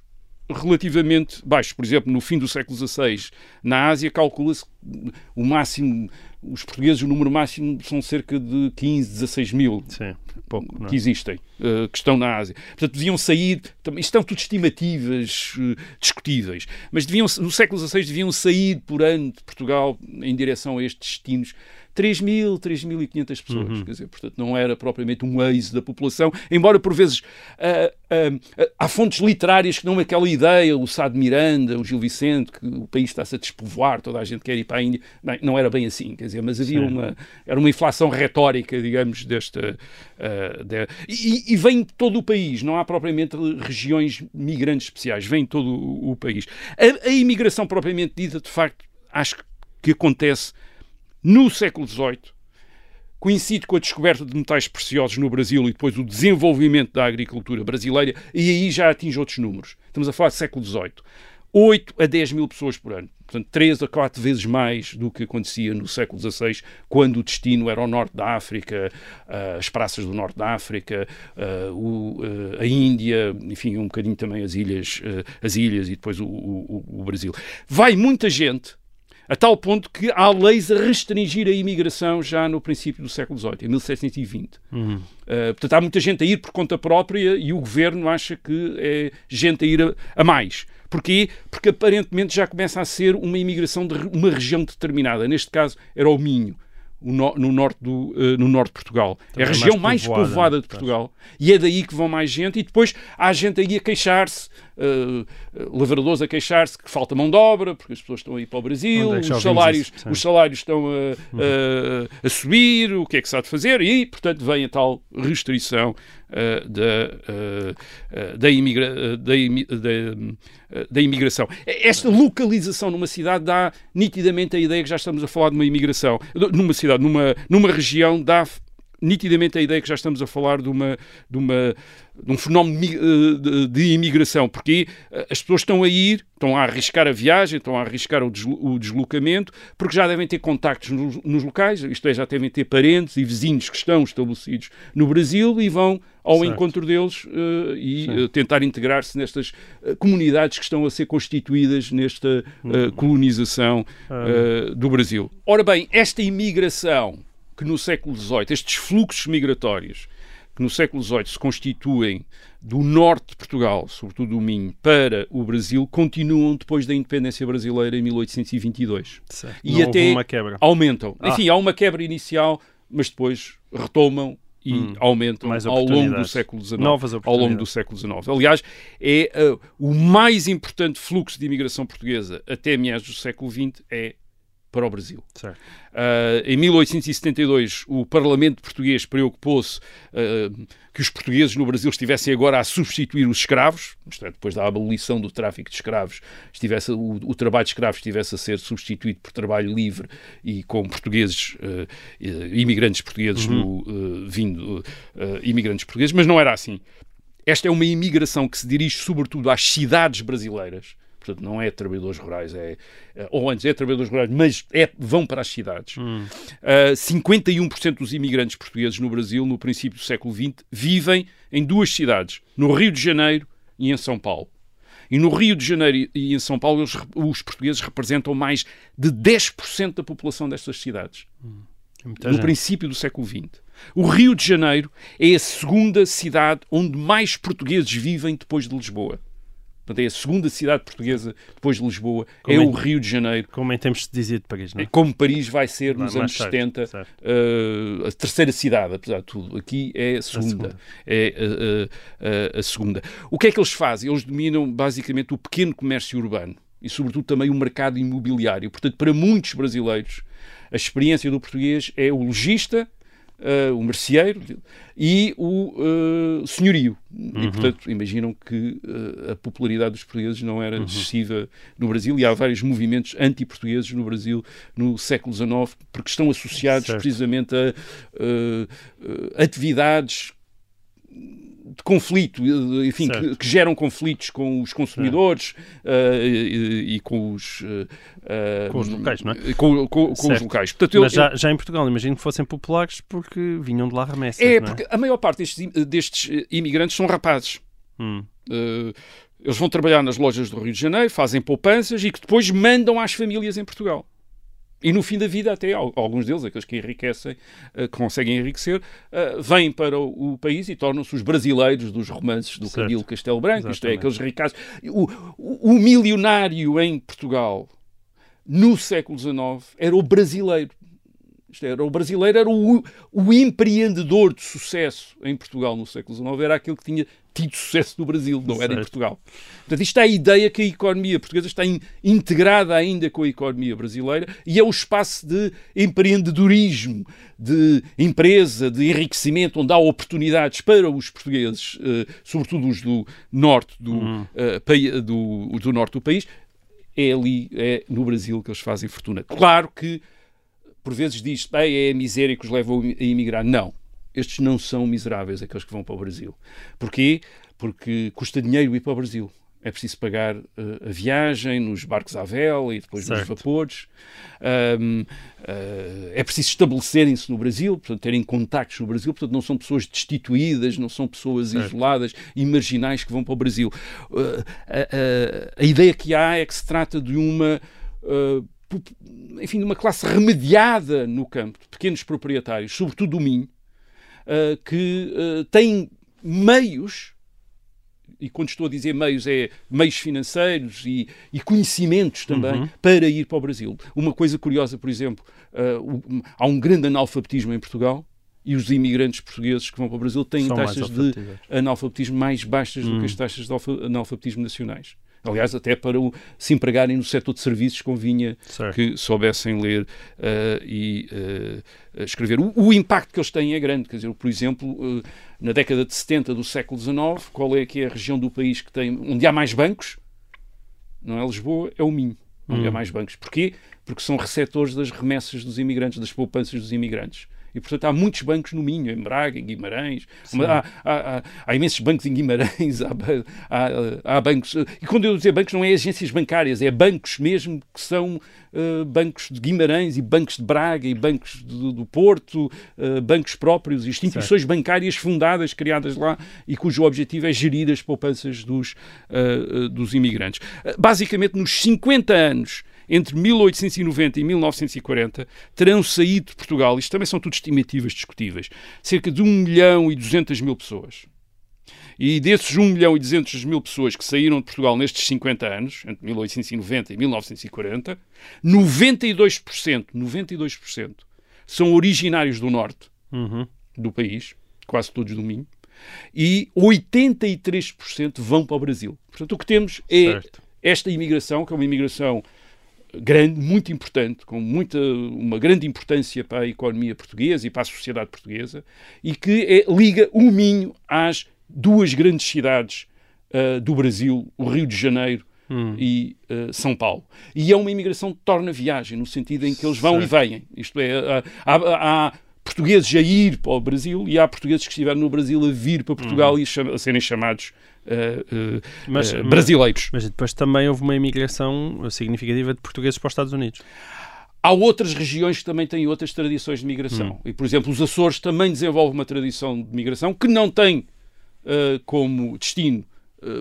relativamente baixos. Por exemplo, no fim do século XVI, na Ásia, calcula-se o máximo os portugueses, o número máximo são cerca de 15, 16 mil Sim, pouco, que existem, uh, que estão na Ásia. Portanto, deviam sair, estão tudo estimativas uh, discutíveis, mas deviam, no século XVI deviam sair por ano de Portugal em direção a estes destinos 3 mil, 3.500 pessoas. Uhum. Quer dizer, portanto, não era propriamente um êxodo da população, embora por vezes uh, uh, há fontes literárias que dão aquela ideia, o Sá de Miranda, o Gil Vicente, que o país está-se a despovoar, toda a gente quer ir para a Índia. Bem, não era bem assim, quer dizer, mas havia Sim. uma, era uma inflação retórica, digamos, desta... Uh, de, e, e, vem de todo o país, não há propriamente regiões migrantes especiais, vem de todo o, o país. A, a imigração propriamente dita, de facto, acho que acontece no século XVIII, coincide com a descoberta de metais preciosos no Brasil e depois o desenvolvimento da agricultura brasileira, e aí já atinge outros números. Estamos a falar do século XVIII. 8 a 10 mil pessoas por ano. Portanto, 3 a 4 vezes mais do que acontecia no século XVI, quando o destino era o norte da África, uh, as praças do norte da África, o, uh, a Índia, enfim, um bocadinho também as ilhas, as ilhas e depois o, o, o Brasil. Vai muita gente a tal ponto que há leis a restringir a imigração já no princípio do século XVIII, em 1720. Uhum. Uh, portanto, há muita gente a ir por conta própria e o governo acha que é gente a ir a, a mais. Porquê? Porque aparentemente já começa a ser uma imigração de uma região determinada. Neste caso, era o Minho. No, no, norte do, uh, no norte de Portugal. Também é a região mais povoada, mais povoada de Portugal. E é daí que vão mais gente. E depois há gente aí a queixar-se uh, lavradores a queixar-se que falta mão de obra, porque as pessoas estão a ir para o Brasil, é os, salários, os salários estão a, a- a subir, o que é que se há de fazer, e, portanto, vem a tal restrição uh, da, uh, da, imigra- da, imi- da, da imigração. Esta localização numa cidade dá nitidamente a ideia que já estamos a falar de uma imigração. Numa cidade, numa, numa região, dá nitidamente a ideia que já estamos a falar de, uma, de, uma, de um fenómeno eh, de, imigração, porque eh, as pessoas estão a ir, estão a arriscar a viagem, estão a arriscar o, deslo- o deslocamento, porque já devem ter contactos nos, nos locais, isto é, já devem ter parentes e vizinhos que estão estabelecidos no Brasil e vão ao Certo. encontro deles eh, e Sim. tentar integrar-se nestas comunidades que estão a ser constituídas nesta eh, colonização eh, do Brasil. Ora bem, esta imigração que no século XVIII, estes fluxos migratórios que no século XVIII se constituem do norte de Portugal, sobretudo do Minho, para o Brasil, continuam depois da independência brasileira em 1822 Certo. e Não até uma quebra. aumentam. Ah. Enfim, há uma quebra inicial, mas depois retomam e Hum, aumentam ao longo do século XIX. Novas ao longo do século XIX. Aliás, é uh, o mais importante fluxo de imigração portuguesa até meados do século XX é para o Brasil. Uh, em 1872, o Parlamento português preocupou-se uh, que os portugueses no Brasil estivessem agora a substituir os escravos, isto é, depois da abolição do tráfico de escravos, estivesse, o, o trabalho de escravos estivesse a ser substituído por trabalho livre e com portugueses, uh, imigrantes portugueses no, uh, vindo, imigrantes portugueses, mas não era assim. Esta é uma imigração que se dirige sobretudo às cidades brasileiras, portanto não é trabalhadores rurais, é, eh, ou antes é trabalhadores rurais, mas é- vão para as cidades. Hum. Uh, 51% dos imigrantes portugueses no Brasil, no princípio do século XX, vivem em duas cidades, no Rio de Janeiro e em São Paulo. E no Rio de Janeiro e em São Paulo, eles- os portugueses representam mais de 10% da população destas cidades É muita no gente. princípio do século XX. O Rio de Janeiro é a segunda cidade onde mais portugueses vivem depois de Lisboa. Portanto, é a segunda cidade portuguesa depois de Lisboa, Como é em- o Rio de Janeiro. Como em tempos de dizia de Paris, não é? Como Paris vai ser nos anos tarde, 70 certo. uh, a terceira cidade, apesar de tudo. Aqui é a segunda. segunda. É uh, uh, uh, a segunda. O que é que eles fazem? Eles dominam basicamente o pequeno comércio urbano e, sobretudo, também o mercado imobiliário. Portanto, para muitos brasileiros, a experiência do português é o lojista, uh, o merceeiro e o uh, senhorio. E, portanto, imaginam que uh, a popularidade dos portugueses não era excessiva no Brasil e há vários movimentos anti-portugueses no Brasil no século XIX porque estão associados Certo. precisamente a atividades de conflito, eh, enfim, que, que geram conflitos com os consumidores eh, e, e com os eh, eh, Com os locais, não é? Com, com- com os locais. Portanto, eu- Mas já, já em Portugal, imagino que fossem populares porque vinham de lá remessas, é não porque a maior parte destes, destes eh, imigrantes são rapazes. Hum. Eh, eles vão trabalhar nas lojas do Rio de Janeiro, fazem poupanças e que depois mandam às famílias em Portugal. E no fim da vida, até al- alguns deles, aqueles que enriquecem, eh, que conseguem enriquecer, eh, vêm para o, país e tornam-se os brasileiros dos romances do Certo. Camilo Castelo Branco, isto é, Exatamente. aqueles ricaços. O, o, o milionário em Portugal, no século XIX, era o brasileiro. Isto era, o brasileiro era o, o empreendedor de sucesso em Portugal no século XIX, era aquele que tinha tido sucesso no Brasil, não era em. Portugal. Portanto, isto é a ideia que a economia portuguesa está in- integrada ainda com a economia brasileira e é o espaço de empreendedorismo, de empresa, de enriquecimento, onde há oportunidades para os portugueses, eh, sobretudo os do norte do, eh, pai- do, do norte do país, é ali, é no Brasil que eles fazem fortuna. Claro que por vezes diz bem, é a miséria que os leva a emigrar. Não. Estes não são miseráveis, aqueles que vão para o Brasil. Porquê? Porque custa dinheiro ir para o Brasil. É preciso pagar eh, a viagem nos barcos à vela e depois nos Certo. vapores. Ahm, eh, é preciso estabelecerem-se no Brasil, portanto, terem contactos no Brasil. Portanto, não são pessoas destituídas, não são pessoas Certo. isoladas e marginais que vão para o Brasil. Uh, a, a- a ideia que há é que se trata de uma. uh, enfim, de uma classe remediada no campo, de pequenos proprietários, sobretudo do Minho, uh, que uh, têm meios, e quando estou a dizer meios, é meios financeiros e, e conhecimentos também, para ir para o Brasil. Uma coisa curiosa, por exemplo, uh, há um grande analfabetismo em Portugal, e os imigrantes portugueses que vão para o Brasil têm São taxas de analfabetismo mais baixas do Hum. que as taxas de alfa- analfabetismo nacionais. Aliás, até para o- se empregarem no setor de serviços convinha Certo. que soubessem ler eh, e eh, escrever. O, o impacto que eles têm é grande. Quer dizer, por exemplo, eh, na década de 70 do século XIX, qual é que é a região do país que tem, onde há mais bancos? Não é Lisboa, é o Minho. Onde há mais bancos. Porquê? Porque são receptores das remessas dos imigrantes, das poupanças dos imigrantes. E, portanto, há muitos bancos no Minho, em Braga, em Guimarães. Há, há- há- há imensos bancos em Guimarães. [LAUGHS] Há, ba- há- há bancos. E quando eu dizer bancos, não é agências bancárias, é bancos mesmo que são eh, bancos de Guimarães e bancos de Braga e bancos do, do Porto, eh, bancos próprios, instituições bancárias fundadas, criadas lá e cujo objetivo é gerir as poupanças dos, eh, dos imigrantes. Basicamente, nos 50 anos entre 1890 e 1940 terão saído de Portugal, isto também são tudo estimativas discutíveis, cerca de 1 milhão e 200 mil pessoas. E desses 1 milhão e 200 mil pessoas que saíram de Portugal nestes 50 anos, entre 1890 e 1940, 92%, 92% são originários do Norte Uhum. do país, quase todos do Minho, e 83% vão para o Brasil. Portanto, o que temos é Certo. esta imigração, que é uma imigração grande, muito importante, com muita, uma grande importância para a economia portuguesa e para a sociedade portuguesa, e que é- liga o Minho às duas grandes cidades ah, do Brasil, o Rio de Janeiro Hum. e ah, São Paulo. E é uma imigração que torna viagem, no sentido em que eles vão Certo. e vêm. Isto é, há, há- portugueses a ir para o Brasil e há portugueses que estiveram no Brasil a vir para Portugal e cham- a serem chamados Uhum. Mas- ah, mas- brasileiros. Mas depois também houve uma imigração significativa de portugueses para os Estados Unidos. Há outras regiões que também têm outras tradições de migração. Hum. E, por exemplo, os Açores também desenvolvem uma tradição de migração que não tem ah, como destino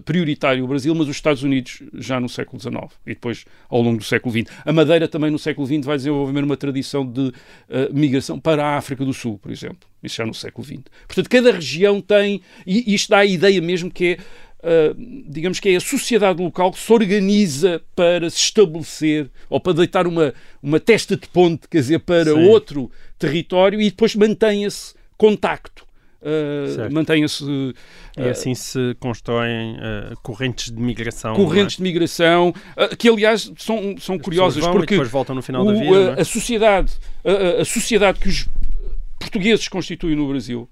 prioritário o Brasil, mas os Estados Unidos já no século XIX e depois ao longo do século XX. A Madeira também no século XX vai desenvolver uma tradição de ah, migração para a África do Sul, por exemplo. Isso já no século XX. Portanto, cada região tem, e isto dá a ideia mesmo que é Uh, digamos que é a sociedade local que se organiza para se estabelecer ou para deitar uma, uma testa de ponte, quer dizer, para Sim. outro território e depois mantenha-se contacto. Uh, mantenha-se uh, E assim se constroem uh, correntes de migração. correntes de migração, que aliás são, são é? curiosas As vão porque depois voltam no final o- da vida. é? a sociedade, a- a, sociedade que os portugueses constituem no Brasil,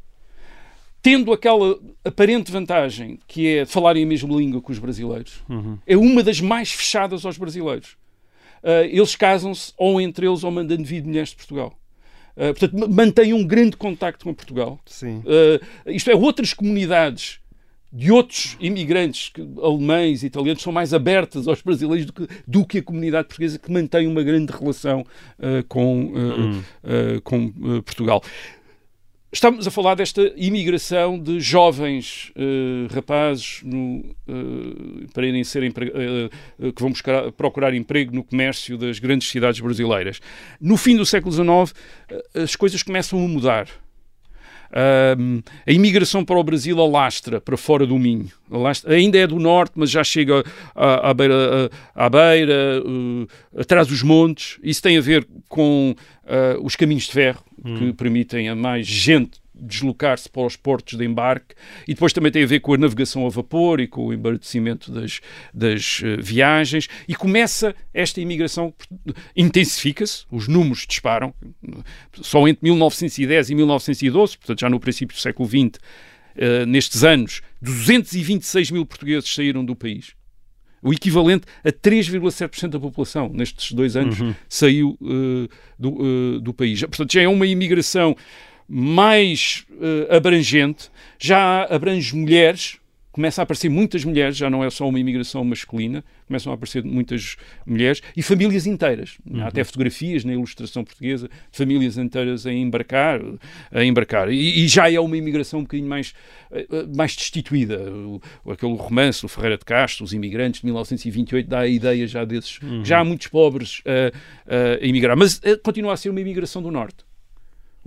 tendo aquela aparente vantagem que é falarem a mesma língua que os brasileiros, Uhum. é uma das mais fechadas aos brasileiros. Eles casam-se ou entre eles ou mandando vir mulheres de Portugal. Ah, portanto, ma- mantêm um grande contacto com Portugal. Sim. Uh, isto é, outras comunidades de outros imigrantes alemães e italianos são mais abertas aos brasileiros do que, do que a comunidade portuguesa que mantém uma grande relação uh, com, uh, uh, com Portugal. Estamos a falar desta imigração de jovens uh, rapazes no, uh, para irem ser uh, que vão buscar, procurar emprego no comércio das grandes cidades brasileiras. No fim do século XIX, as coisas começam a mudar. Um, a imigração para o Brasil alastra para fora do Minho. Alastra- ainda é do norte, mas já chega à, à beira, à, à beira uh, atrás dos montes. Isso tem a ver com uh, os caminhos de ferro, que permitem a mais gente deslocar-se para os portos de embarque e depois também tem a ver com a navegação a vapor e com o embarquecimento das, das eh, viagens e começa esta imigração intensifica-se, os números disparam só entre 1910 e 1912, portanto já no princípio do século XX eh, nestes anos 226 mil portugueses saíram do país o equivalente a 3,7% da população nestes dois anos saiu eh, do, do país. Portanto, já é uma imigração mais eh, abrangente, já abrange mulheres, começa a aparecer muitas mulheres, já não é só uma imigração masculina, começam a aparecer muitas mulheres e famílias inteiras. Há até fotografias na ilustração portuguesa de famílias inteiras a embarcar, a embarcar. E, e já é uma imigração um bocadinho mais, eh, eh, mais destituída. O, aquele romance, o Ferreira de Castro, Os Imigrantes, de 1928, dá a ideia já desses. Já há muitos pobres a, a emigrar. Mas continua a ser uma imigração do Norte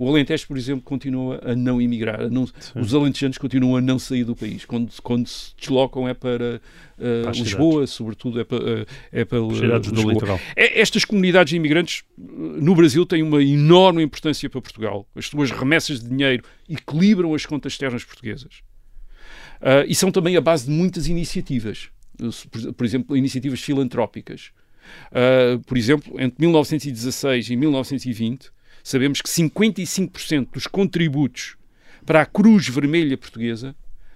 O Alentejo, por exemplo, continua a não emigrar. A não, os alentejanos continuam a não sair do país. Quando, quando se deslocam é para, uh, Lisboa, sobretudo é para, uh, é para uh, cidades do litoral. É, estas comunidades imigrantes no Brasil têm uma enorme importância para Portugal. As suas remessas de dinheiro equilibram as contas externas portuguesas. e são também a base de muitas iniciativas. Por, por exemplo, iniciativas filantrópicas. por exemplo, entre 1916 e 1920 sabemos que 55% dos contributos para a Cruz Vermelha Portuguesa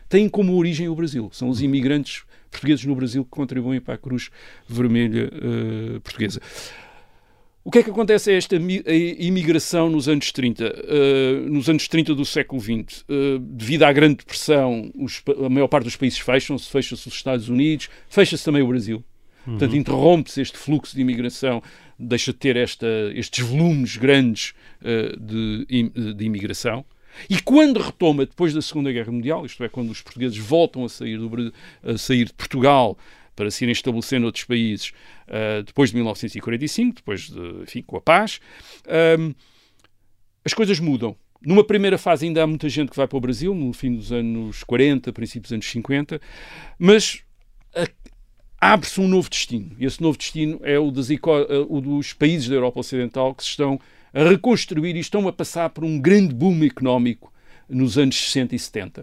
têm como origem o Brasil. São os imigrantes portugueses no Brasil que contribuem para a Cruz Vermelha uh, Portuguesa. O que é que acontece a esta imigração nos anos 30? Uh, eh, nos anos 30 do século XX, uh, eh, devido à grande depressão, os, a maior parte dos países fecham-se, fecha-se os Estados Unidos, fecha-se também o Brasil. Uhum. Portanto, interrompe-se este fluxo de imigração deixa de ter esta, estes volumes grandes uh, de, de imigração. E quando retoma depois da Segunda Guerra Mundial, isto é, quando os portugueses voltam a sair, do, a sair de Portugal para se irem estabelecer noutros países uh, depois de 1945, depois de, enfim, com a paz, uh, as coisas mudam. Numa primeira fase ainda há muita gente que vai para o Brasil, no fim dos anos 40, princípios dos anos 50, mas abre-se um novo destino. E esse novo destino é o, das, o dos países da Europa Ocidental que se estão a reconstruir e estão a passar por um grande boom económico nos anos 60 e 70.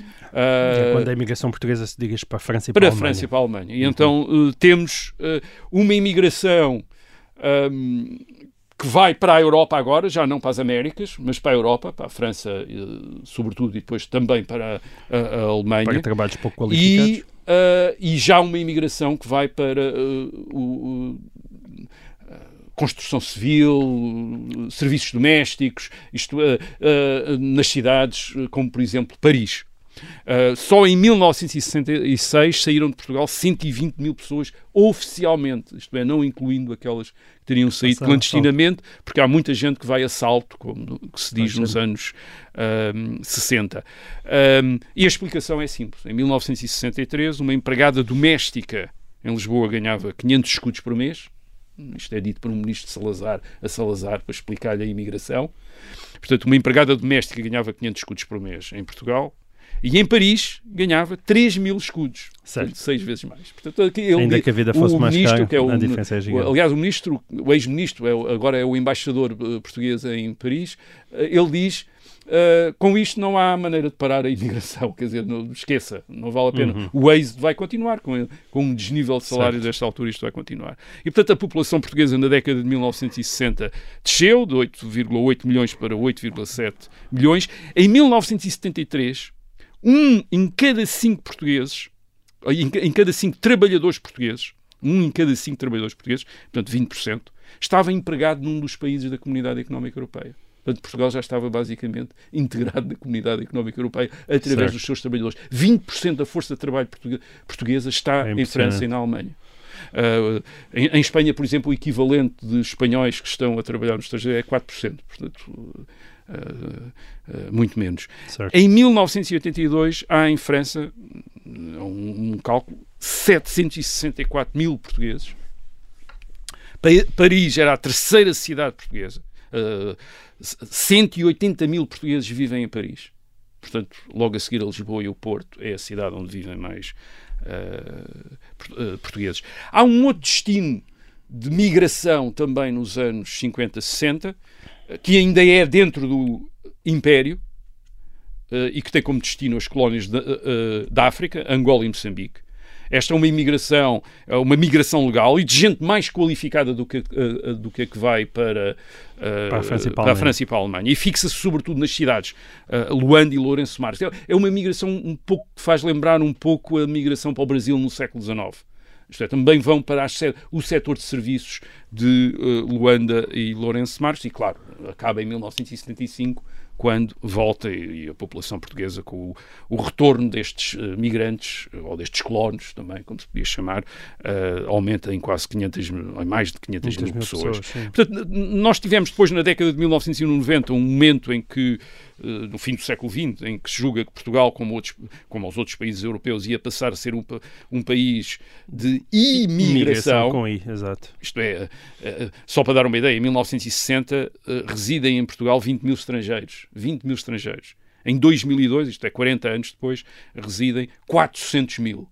Uh, é quando a imigração portuguesa se dirige para a França e para, para a Alemanha. França e para a Alemanha. E uhum. então uh, temos uh, uma imigração um, que vai para a Europa agora, já não para as Américas, mas para a Europa, para a França, sobretudo, e depois também para a, a Alemanha. Para trabalhos pouco qualificados. E uh, e já uma imigração que vai para uh, o, construção civil, serviços domésticos, isto nas cidades como, por exemplo, Paris. Uh, só em 1966 saíram de Portugal 120 mil pessoas oficialmente, isto é, não incluindo aquelas que teriam saído clandestinamente, porque há muita gente que vai a salto, como se diz nos anos uh, 60. Uh, e a explicação é simples. Em 1963, uma empregada doméstica em Lisboa ganhava 500 escudos por mês. Isto é dito por um ministro de Salazar a Salazar para explicar-lhe a imigração. Portanto, uma empregada doméstica ganhava 500 escudos por mês em Portugal e em Paris ganhava 3 mil escudos. Certo. Seis vezes mais. Portanto, ele, Ainda que a vida fosse mais cara, que é o, a diferença é gigante. Aliás, o ministro, o ex-ministro, é, agora é o embaixador eh, português em Paris, eh, ele diz Uh, com isto não há maneira de parar a imigração, [LAUGHS] quer dizer, não, esqueça, não vale a pena. Uhum. O êxito vai continuar com, com um desnível de salário certo. desta altura, isto vai continuar. E portanto a população portuguesa na década de 1960 desceu de 8,8 milhões para 8,7 milhões. Em 1973 um em cada cinco portugueses, em cada cinco trabalhadores portugueses, um em cada cinco trabalhadores portugueses, portanto 20%, estava empregado num dos países da Comunidade Económica Europeia. Portanto, Portugal já estava basicamente [LAUGHS] integrado na Comunidade Económica Europeia através certo. dos seus trabalhadores. 20% da força de trabalho portuguesa está é em França e na Alemanha. Uh, em, em, Espanha, por exemplo, o equivalente de espanhóis que estão a trabalhar no estrangeiro é 4%. Portanto, Uh, uh, muito menos. Certo. Em 1982, há em França, um, um cálculo, 764 mil portugueses. Pa Paris era a terceira cidade portuguesa. Uh, 180 mil portugueses vivem em Paris. Portanto, logo a seguir a Lisboa e o Porto é a cidade onde vivem mais portugueses. Há um outro destino de migração também nos anos 50, 60, que ainda é dentro do Império uh, e que tem como destino as colónias de, uh, da África, Angola e Moçambique. Esta é uma imigração, é uma migração legal e de gente mais qualificada do que, uh, do que a que vai para, para, a França e para, a França e para a Alemanha. E fixa-se sobretudo nas cidades Luanda e Lourenço Marques. É, é uma migração um pouco que faz lembrar um pouco a migração para o Brasil no século XIX. Isto é, também vão para o setor de serviços de uh, Luanda e Lourenço Marques, e claro, acaba em 1975, quando volta e, a população portuguesa com o, o retorno destes uh, migrantes, ou destes colonos também, como se podia chamar, uh, aumenta em quase 500, em mais de 500 mil, mil, pessoas. pessoas Portanto, nós tivemos depois na década de 1990 um momento em que no fim do século XX, em que se julga que Portugal, como, outros, como os outros países europeus, ia passar a ser um, um país de imigração. com I, exato. Isto é, uh, só para dar uma ideia, em 1960 residem em Portugal 20 mil estrangeiros. 20 mil estrangeiros. Em 2002, isto é 40 anos depois, residem 400 mil.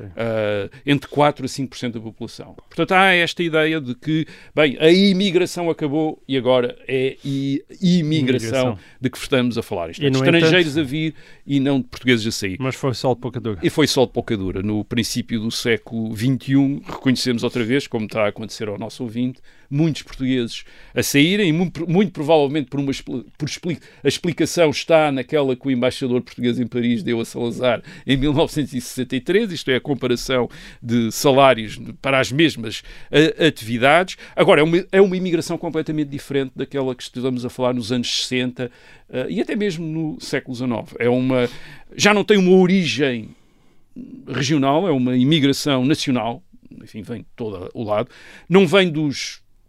Uh, entre 4% a 5% da população. Portanto, há esta ideia de que, bem, a imigração acabou e agora é imigração, de que estamos a falar. Isto é, de estrangeiros entanto, a vir e não de portugueses a sair. Mas foi só de pouca dura. E foi só de pouca dura. No princípio do século XXI, reconhecemos outra vez, como está a acontecer ao nosso ouvinte, muitos portugueses a saírem, muito, muito provavelmente por uma por a explicação está naquela que o embaixador português em Paris deu a Salazar em 1963, isto é a comparação de salários para as mesmas atividades. Agora, é uma, é uma imigração completamente diferente daquela que estamos a falar nos anos 60 uh, eh, e até mesmo no século XIX. É uma, já não tem uma origem regional, é uma imigração nacional, enfim, vem de todo o lado, não vem dos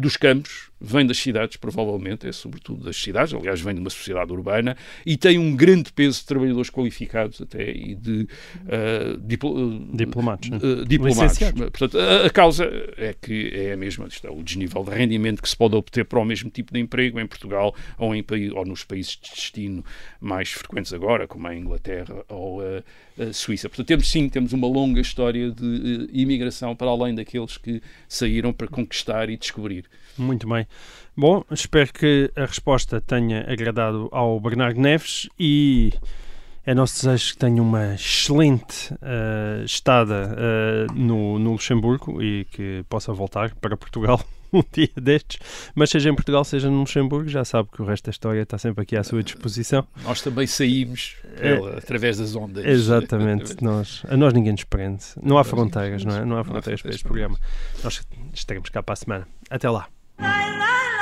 dos campos, vem das cidades, provavelmente, é sobretudo das cidades, aliás, vem de uma sociedade urbana e tem um grande peso de trabalhadores qualificados até e de uh, diplo, diplomatos. Uh, diplomatos. Portanto, a, a, causa é que é a mesma, isto é, o desnível de rendimento que se pode obter para o mesmo tipo de emprego em Portugal ou, em, ou nos países de destino mais frequentes agora, como a Inglaterra ou a, a Suíça. Portanto, temos sim, temos uma longa história de uh, imigração para além daqueles que saíram para conquistar e descobrir. Muito bem. Bom, espero que a resposta tenha agradado ao Bernardo Neves e é nosso desejo que tenha uma excelente uh, estada uh, no, no Luxemburgo e que possa voltar para Portugal [LAUGHS] um dia destes, mas seja em Portugal, seja no Luxemburgo, já sabe que o resto da história está sempre aqui à sua disposição. Nós também saímos pela, é, através das ondas. Exatamente, [LAUGHS] nós, a nós ninguém nos prende. Não há fronteiras, não é? Não há fronteiras para este programa. Nós estaremos cá para a semana. Até lá. 来来来。